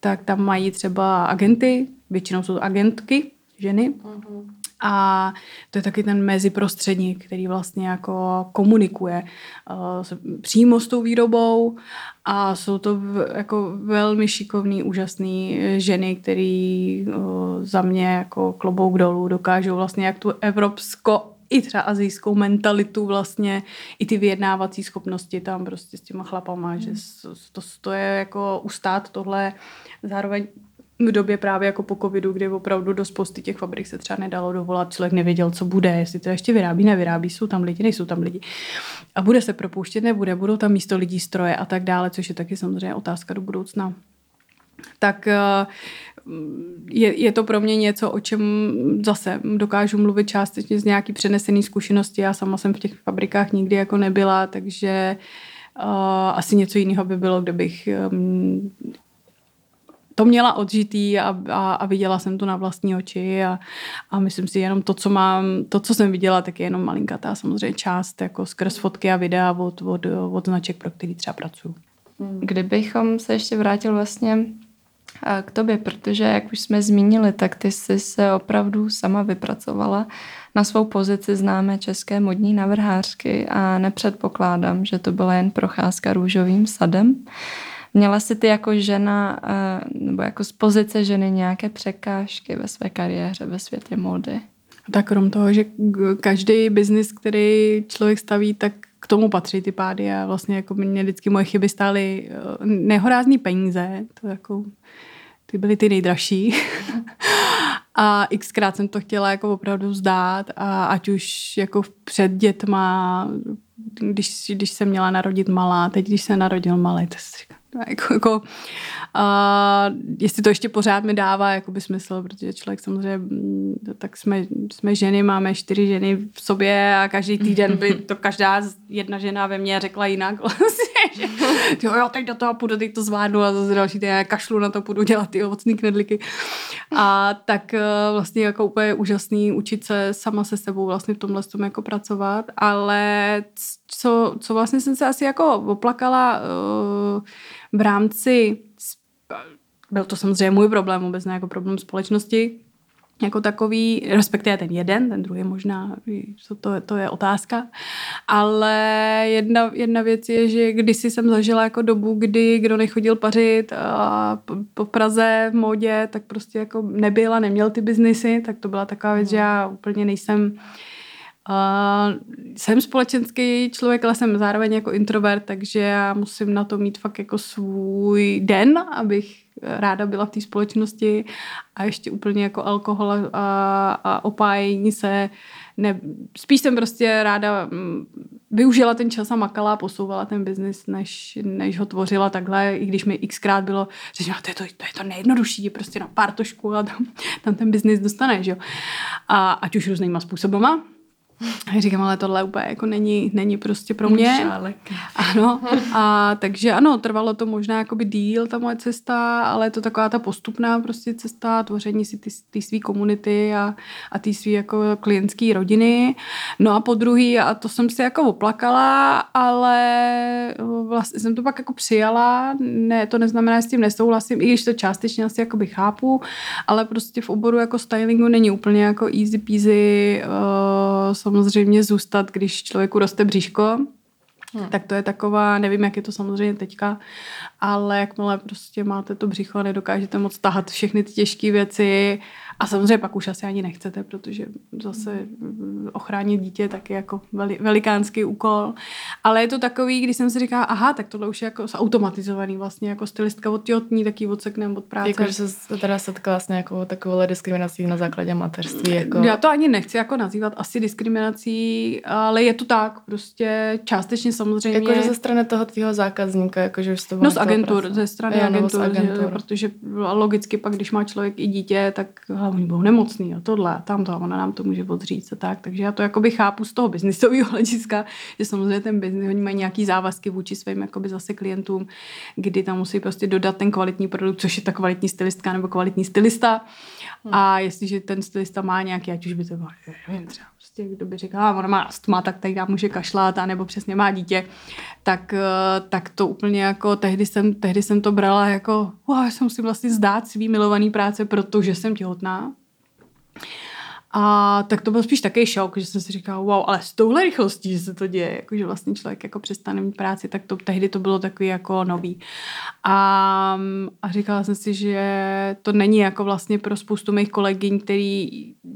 tak tam mají třeba agenty, většinou jsou agentky, ženy, uh-huh. A to je taky ten meziprostředník, který vlastně jako komunikuje uh, přímo s tou výrobou a jsou to v, jako velmi šikovný, úžasný ženy, který uh, za mě jako klobouk dolů dokážou vlastně jak tu evropsko i třeba azijskou mentalitu vlastně, i ty vyjednávací schopnosti tam prostě s těma chlapama, hmm. že to, to je jako ustát tohle zároveň v době právě jako po covidu, kdy opravdu do spousty těch fabrik se třeba nedalo dovolat, člověk nevěděl, co bude, jestli to ještě vyrábí, nevyrábí, jsou tam lidi, nejsou tam lidi. A bude se propouštět, nebude, budou tam místo lidí stroje a tak dále, což je taky samozřejmě otázka do budoucna. Tak eh, je, je to pro mě něco, o čem zase dokážu mluvit částečně z nějaký přenesený zkušenosti. Já sama jsem v těch fabrikách nikdy jako nebyla, takže uh, asi něco jiného by bylo, kdybych um, to měla odžitý a, a, a viděla jsem to na vlastní oči a, a myslím si jenom to, co mám, to, co jsem viděla, tak je jenom malinkatá samozřejmě část, jako skrz fotky a videa od, od, od značek, pro který třeba pracuju. Kdybychom se ještě vrátil vlastně k tobě, protože jak už jsme zmínili, tak ty jsi se opravdu sama vypracovala na svou pozici známé české modní navrhářky a nepředpokládám, že to byla jen procházka růžovým sadem. Měla jsi ty jako žena, eh, nebo jako z pozice ženy nějaké překážky ve své kariéře ve světě módy? Tak krom toho, že každý biznis, který člověk staví, tak k tomu patří ty pády a vlastně jako mě vždycky moje chyby stály eh, nehorázný peníze, to jako ty byly ty nejdražší. a xkrát jsem to chtěla jako opravdu vzdát a ať už jako před dětma, když, když jsem měla narodit malá, teď když se narodil malý, to si říkám, jako, jako a jestli to ještě pořád mi dává jakoby smysl, protože člověk samozřejmě, mm, tak jsme, jsme ženy, máme čtyři ženy v sobě a každý týden by to každá jedna žena ve mně řekla jinak. Vlastně, že, jo, jo, teď do toho půjdu, teď to zvládnu a zase další den kašlu na to, půjdu dělat ty ovocný knedlíky. A tak eh, vlastně jako úplně úžasný učit se sama se sebou vlastně v tomhle tom jako pracovat, ale co, co vlastně jsem se asi jako oplakala uh, v rámci byl to samozřejmě můj problém, vůbec ne jako problém společnosti jako takový, respektive ten jeden, ten druhý možná, co to, to je otázka, ale jedna, jedna věc je, že kdysi jsem zažila jako dobu, kdy kdo nechodil pařit a po, po Praze v módě, tak prostě jako nebyl a neměl ty biznisy, tak to byla taková věc, že já úplně nejsem Uh, jsem společenský člověk, ale jsem zároveň jako introvert, takže já musím na to mít fakt jako svůj den, abych ráda byla v té společnosti a ještě úplně jako alkohol a, a opájení se. Ne, spíš jsem prostě ráda mm, využila ten čas a makala a posouvala ten biznis, než, než ho tvořila takhle, i když mi xkrát bylo řečeno, to je to, to, je to nejjednodušší, prostě na pár tošku a tam, tam ten biznis dostaneš. Jo. A ať už různýma způsobama, a říkám, ale tohle úplně jako není, není prostě pro mě. Ano, a takže ano, trvalo to možná jakoby díl ta moje cesta, ale je to taková ta postupná prostě cesta, tvoření si ty, ty svý komunity a, a ty svý jako klientský rodiny. No a po druhý, a to jsem si jako oplakala, ale vlastně jsem to pak jako přijala, ne, to neznamená, že s tím nesouhlasím, i když to částečně asi jakoby chápu, ale prostě v oboru jako stylingu není úplně jako easy peasy uh, samozřejmě zůstat, když člověku roste bříško, Hmm. Tak to je taková, nevím, jak je to samozřejmě teďka, ale jakmile prostě máte to břicho a nedokážete moc tahat všechny ty těžké věci, a samozřejmě pak už asi ani nechcete, protože zase ochránit dítě taky jako veli, velikánský úkol. Ale je to takový, když jsem si říkala, aha, tak tohle už je jako automatizovaný vlastně, jako stylistka od těhotní, taky odseknem od práce. Jako, že se teda setkala s nějakou takovou diskriminací na základě mateřství. Jako... Já to ani nechci jako nazývat asi diskriminací, ale je to tak, prostě částečně samozřejmě. Jakože ze strany toho tvýho zákazníka, jakože už to No z agentur, ze strany no, agentur, agentur. Že, protože logicky pak, když má člověk i dítě, tak oni budou nemocný a tohle a tamto a ona nám to může odříct a tak. Takže já to jakoby chápu z toho biznisového hlediska, že samozřejmě ten biznis, oni mají nějaký závazky vůči svým jakoby zase klientům, kdy tam musí prostě dodat ten kvalitní produkt, což je ta kvalitní stylistka nebo kvalitní stylista. Hmm. A jestliže ten stylista má nějaký, ať už by to bylo, nevím, třeba prostě kdo by říkal, a ona má astma, tak tady nám může kašlat, a nebo přesně má dítě, tak, eh, tak to úplně jako, tehdy jsem, tehdy jsem to brala jako, wow, jsem si vlastně zdát svý milovaný práce, protože jsem těhotná. A tak to byl spíš takový šok, že jsem si říkala, wow, ale s touhle rychlostí, se to děje, jako, že vlastně člověk jako přestane mít práci, tak to tehdy to bylo takový jako nový. A, a říkala jsem si, že to není jako vlastně pro spoustu mých kolegyň, který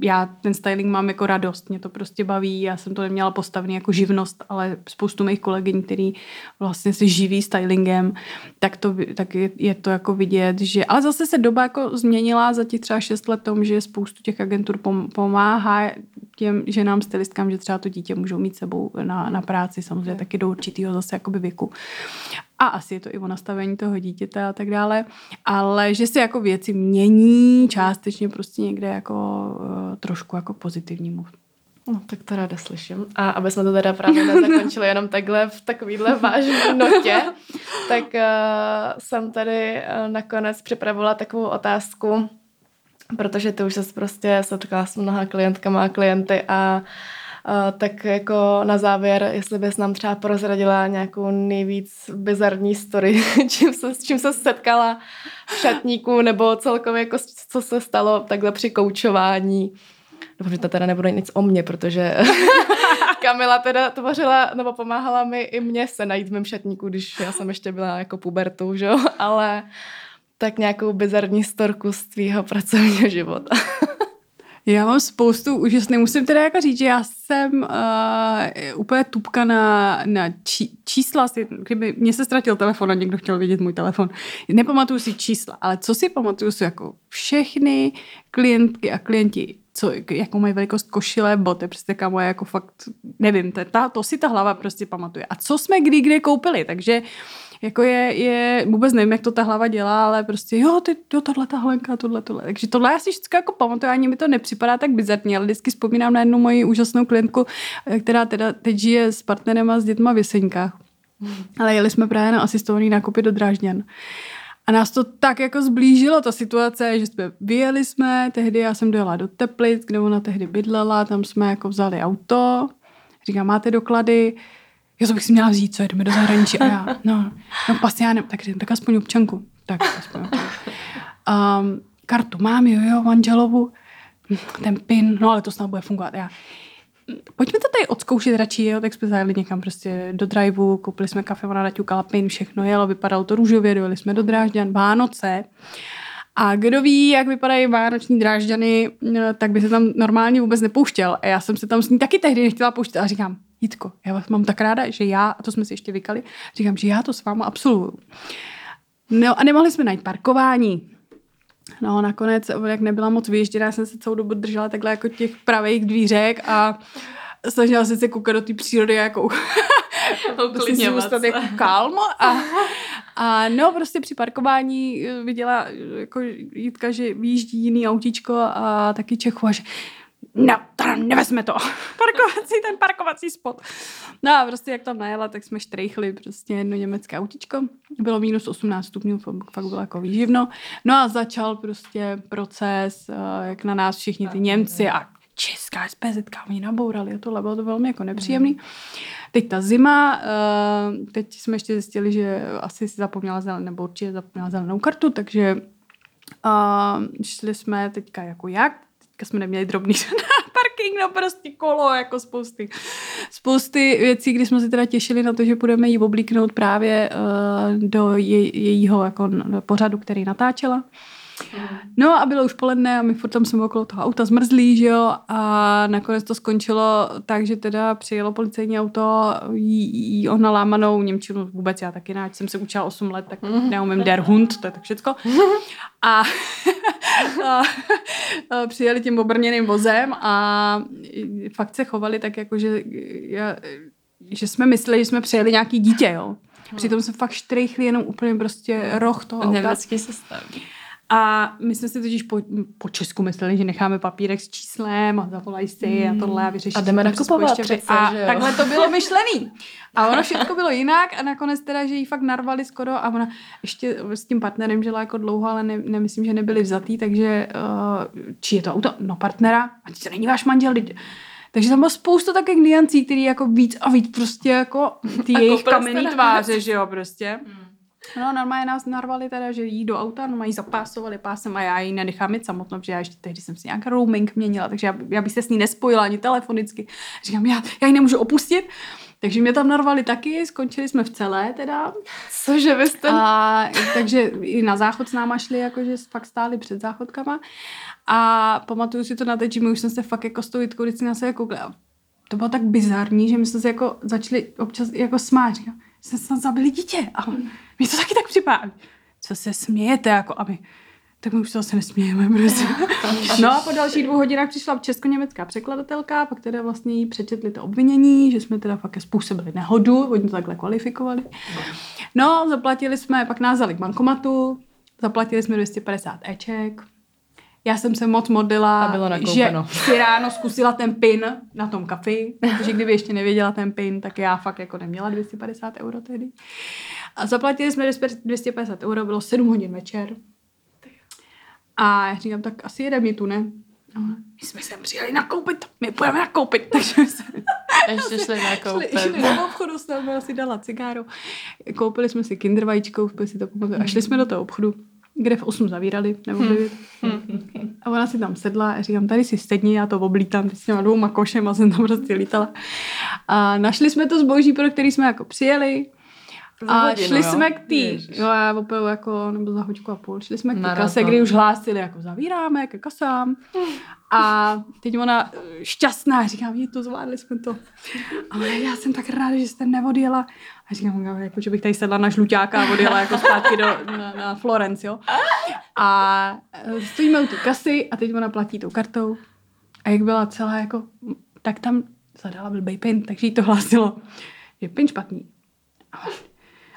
já ten styling mám jako radost, mě to prostě baví, já jsem to neměla postavený jako živnost, ale spoustu mých kolegyň, který vlastně se živí stylingem, tak, to, tak je, je to jako vidět, že, ale zase se doba jako změnila za těch třeba šest let tom, že spoustu těch agentur pom, pomáhá těm ženám stylistkám, že třeba to dítě můžou mít sebou na, na práci, samozřejmě taky do určitého zase jakoby věku. A asi je to i o nastavení toho dítěte a tak dále, ale že se jako věci mění částečně prostě někde jako uh, trošku jako pozitivnímu. No, tak to ráda slyším. A aby jsme to teda právě nezakončili jenom takhle v takovýhle vážné notě, tak uh, jsem tady uh, nakonec připravila takovou otázku, protože ty už se prostě setkala s mnoha klientkama a klienty a Uh, tak jako na závěr, jestli bys nám třeba prozradila nějakou nejvíc bizarní story, čím se, s čím se setkala v šatníku, nebo celkově jako co se stalo takhle při koučování. Doufám, že to teda nebude nic o mně, protože Kamila teda tvořila, nebo pomáhala mi i mě se najít v mém šatníku, když já jsem ještě byla jako pubertou, že jo, ale tak nějakou bizarní storku z tvýho pracovního života. Já mám spoustu úžasných, musím teda jako říct, že já jsem uh, úplně tupka na, na či, čísla, kdyby mě se ztratil telefon a někdo chtěl vidět můj telefon. Nepamatuju si čísla, ale co si pamatuju, jsou jako všechny klientky a klienti co, jakou mají velikost košile, boty, prostě kamo, jako fakt, nevím, ta, to si ta hlava prostě pamatuje. A co jsme kdy kde koupili, takže jako je, je, vůbec nevím, jak to ta hlava dělá, ale prostě jo, ty, jo, tohle ta hlenka, tohle, tohle. Takže tohle já si vždycky jako pamatuju, ani mi to nepřipadá tak bizarně, ale vždycky vzpomínám na jednu moji úžasnou klientku, eh, která teda teď žije s partnerem a s dětma v Jeseňkách. Ale jeli jsme právě na asistovaný nákupy do Drážďan. A nás to tak jako zblížilo, ta situace, že jsme vyjeli jsme, tehdy já jsem dojela do Teplic, kde ona tehdy bydlela, tam jsme jako vzali auto, říkám, máte doklady, já to bych si měla vzít, co jdeme do zahraničí a já, no, no pas já ne, tak, tak aspoň občanku, tak aspoň. Um, kartu mám, jo, jo, manželovu, ten pin, no ale to snad bude fungovat. Já, pojďme to tady odzkoušet radši, jo, tak jsme zajeli někam prostě do driveu, koupili jsme kafe, ona naťukala pin, všechno jelo, vypadalo to růžově, dojeli jsme do Drážďan, Vánoce. A kdo ví, jak vypadají vánoční drážďany, tak by se tam normálně vůbec nepouštěl. A já jsem se tam s ní taky tehdy nechtěla pouštět. A říkám, Jitko, já vás mám tak ráda, že já, a to jsme si ještě vykali, říkám, že já to s váma absolvuju. No a nemohli jsme najít parkování. No nakonec, jak nebyla moc vyježděná, jsem se celou dobu držela takhle jako těch pravých dvířek a snažila jsem se koukat do té přírody jako prostě zůstat jako kalmo a, a no prostě při parkování viděla jako Jitka, že vyjíždí jiný autíčko a taky Čechu a že no, to nevezme to. parkovací, ten parkovací spot. No a prostě jak tam najela, tak jsme štrejchli prostě jedno německé autičko. Bylo minus 18 stupňů, fakt bylo jako výživno. No a začal prostě proces, eh, jak na nás všichni ty Němci a česká SPZ, oni nabourali a tohle bylo to velmi jako nepříjemný. Teď ta zima, eh, teď jsme ještě zjistili, že asi si zapomněla zelenou, nebo určitě zapomněla zelenou kartu, takže uh, šli jsme teďka jako jak, teďka jsme neměli drobný parking, no prostě kolo, jako spousty, spousty věcí, kdy jsme se teda těšili na to, že budeme jí oblíknout právě uh, do je, jejího jako pořadu, který natáčela. No a bylo už poledne a my furt tam jsme okolo toho auta zmrzlí, že jo, a nakonec to skončilo tak, že teda přijelo policejní auto, jí, jí ona lámanou Němčinu vůbec, já taky ne, jsem se učila 8 let, tak neumím der Hund, to je tak všecko. A, a, a přijeli tím obrněným vozem a fakt se chovali tak jako, že, já, že jsme mysleli, že jsme přijeli nějaký dítě, jo. Přitom jsme fakt štrejchli jenom úplně prostě roh toho auta. Německý systém. A my jsme si totiž po, po Česku mysleli, že necháme papírek s číslem a zavolají si a tohle a vyřešíme. A jdeme nakupovat přece, A že jo? takhle to bylo myšlený. A ono všechno bylo jinak a nakonec teda, že jí fakt narvali skoro a ona ještě s tím partnerem žila jako dlouho, ale ne, nemyslím, že nebyli vzatý, takže uh, či je to auto? No partnera. A to není váš manžel, takže tam bylo spoustu takových niancí, který jako víc a víc prostě jako ty jejich kamenný tváře, že jo, prostě. Hmm. No, normálně nás narvali teda, že jí do auta, no mají zapásovali pásem a já ji nenechám mít samotnou, protože já ještě tehdy jsem si nějak roaming měnila, takže já, já bych se s ní nespojila ani telefonicky. Říkám, já, já ji nemůžu opustit. Takže mě tam narvali taky, skončili jsme v celé teda. Cože vy jste? A, takže i na záchod s náma šli, jakože fakt stáli před záchodkama. A pamatuju si to na teď, že my už jsem se fakt jako s tou Jitkou vždycky na sebe koukla. To bylo tak bizarní, že my jsme se jako začali občas jako smát. Říkám, jsme snad zabili dítě. A mi to taky tak připadá. Co se smějete, jako aby tak my už to asi nesmějeme, prostě. No a po dalších dvou hodinách přišla česko-německá překladatelka, pak teda vlastně jí přečetli to obvinění, že jsme teda fakt způsobili nehodu, oni to takhle kvalifikovali. No, zaplatili jsme, pak nás k bankomatu, zaplatili jsme 250 eček, Já jsem se moc modlila, A bylo že si ráno zkusila ten pin na tom kafi, protože kdyby ještě nevěděla ten pin, tak já fakt jako neměla 250 euro tehdy. A zaplatili jsme 250 euro, bylo 7 hodin večer. A já říkám, tak asi jedeme mi tu, ne? Ona, My jsme sem přijeli nakoupit, my půjdeme nakoupit. Takže jsme Ještě šli šli, nakoupit. šli do obchodu, s námi si dala cigáru. Koupili jsme si kinder vajíčko, si to pamatuju. A šli jsme do toho obchodu, kde v 8 zavírali, nebo v 9. A ona si tam sedla a říkám, tady si sedni, já to oblítám, ty s těma dvouma košem a jsem tam prostě lítala. A našli jsme to zboží, pro který jsme jako přijeli. Za A hodinu, šli jo? jsme k tý, jo, já opravdu jako, nebo za hoďku a půl, šli jsme k Maraton. kase, kdy už hlásili, jako zavíráme ke kasám. A teď ona eh, šťastná, říkám, je to, zvládli jsme to. A ona, já jsem tak ráda, že jste neodjela. A říkám, "No, jako, že bych tady sedla na žluťáka a odjela jako zpátky do, na, na Florence, jo. A eh, stojíme u té kasy a teď ona platí tou kartou. A jak byla celá jako, tak tam zadala blbej pin, takže jí to hlásilo, že pin špatný.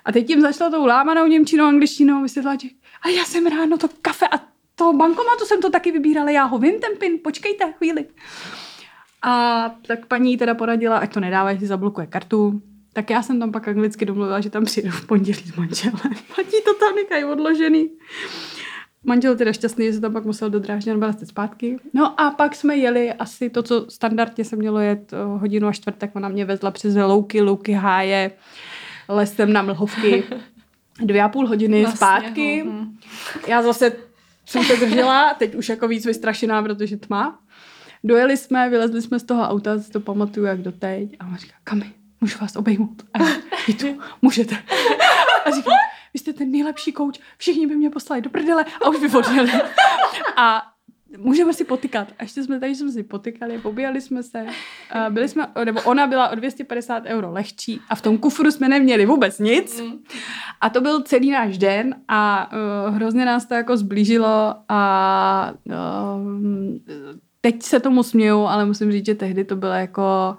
A teď tím začala tou lámanou němčinou, angličtinou vysvětlovat, že a já jsem ráno to kafe a toho bankomatu jsem to taky vybírala, já ho vím ten pin, počkejte chvíli. A tak paní teda poradila, ať to nedává, že si zablokuje kartu. Tak já jsem tam pak anglicky domluvila, že tam přijedu v pondělí s manželem. Platí to tam nechají odložený. Manžel teda šťastný, že se tam pak musel do Drážďan vracet zpátky. No a pak jsme jeli asi to, co standardně se mělo jet eh, hodinu a čtvrtek. Ona mě vezla přes louky, louky háje, lesem na mlhovky. Dvě a půl hodiny Na zpátky. sněhu, hm. Já zase jsem se držela, teď už jako víc vystrašená, protože tma. Dojeli jsme, vylezli jsme z toho auta, si to pamatuju jak doteď. A on říká, Kami, můžu vás obejmout? A já, tu, můžete. A říká, vy jste ten nejlepší kouč, všichni by mě poslali do prdele a už by odjeli. A můžeme si potykat. A ještě jsme tady jsme si potykali, pobíjali jsme se. A byli jsme, nebo ona byla o 250 euro lehčí a v tom kufru jsme neměli vůbec nic. A to byl celý náš den a uh, hrozně nás to jako zblížilo a uh, teď se tomu směju, ale musím říct, že tehdy to bylo jako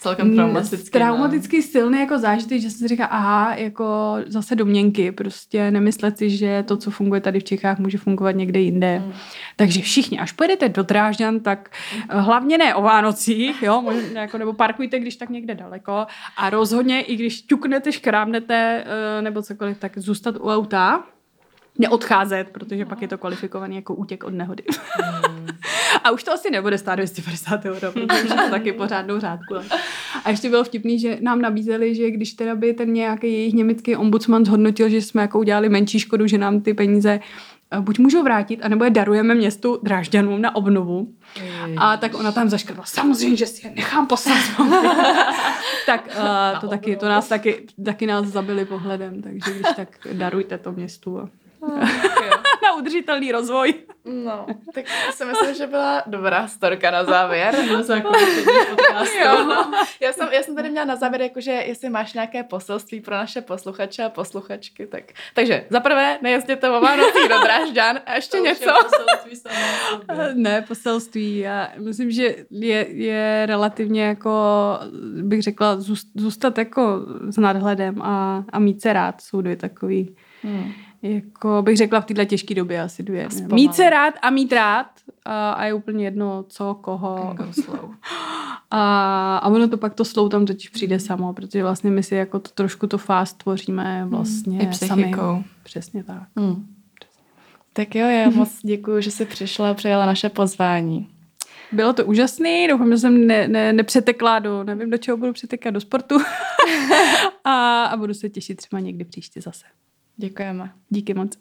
Celkem traumatický. traumaticky silný jako zážitek, že jsem si říká, aha, jako zase domněnky, prostě nemyslet si, že to, co funguje tady v Čechách, může fungovat někde jinde. Mm. Takže všichni, až pojedete do Drážďan, tak eh, hlavně ne o Vánocích, jo, možná jako, nebo parkujte, když tak někde daleko a rozhodně, i když ťuknete, škrábnete eh, nebo cokoliv, tak zůstat u auta, neodcházet, protože pak je to kvalifikovaný jako útěk od nehody. A už to asi nebude stát 250 euro, protože to taky pořádnou řádku. A ještě bylo vtipný, že nám nabízeli, že když teda by ten nějaký jejich německý ombudsman zhodnotil, že jsme jako udělali menší škodu, že nám ty peníze eh, buď můžou vrátit, anebo je darujeme městu Drážďanům na obnovu. A tak ona tam zaškrtla, samozřejmě, že si je nechám poslat. tak uh, to taky, to nás taky, taky nás zabili pohledem, takže když tak darujte to městu. A na udržitelný rozvoj. No, tak to si myslím, že byla dobrá storka na závěr. Jo, no. já, jsem, já jsem tady měla na závěr, jakože jestli máš nějaké poselství pro naše posluchače a posluchačky, tak... Takže za prvé, nejezděte o Vánocích do Drážďan a ještě něco. Ne, poselství. Já myslím, že je, je relativně jako, bych řekla, zůst- zůstat jako s nadhledem a, a mít se rád. Jsou dvě takový, Hmm. Jako bych řekla v této těžké době asi dvě. A Ne? zpomalit. Mít se rád a mít rád a, a je úplně jedno, co, koho. A, a ono to pak to slow tam totiž přijde samo, protože vlastně my si jako to, trošku to fast tvoříme vlastně I sami. Přesně tak. Hmm. Tak jo, já moc děkuji, že jsi přišla a přijala naše pozvání. Bylo to úžasný, doufám, že jsem ne, ne, nepřetekla do, nevím, do čeho budu přetekat, do sportu. a, a budu se těšit třeba někdy příště zase. Děkujeme. Díky moc.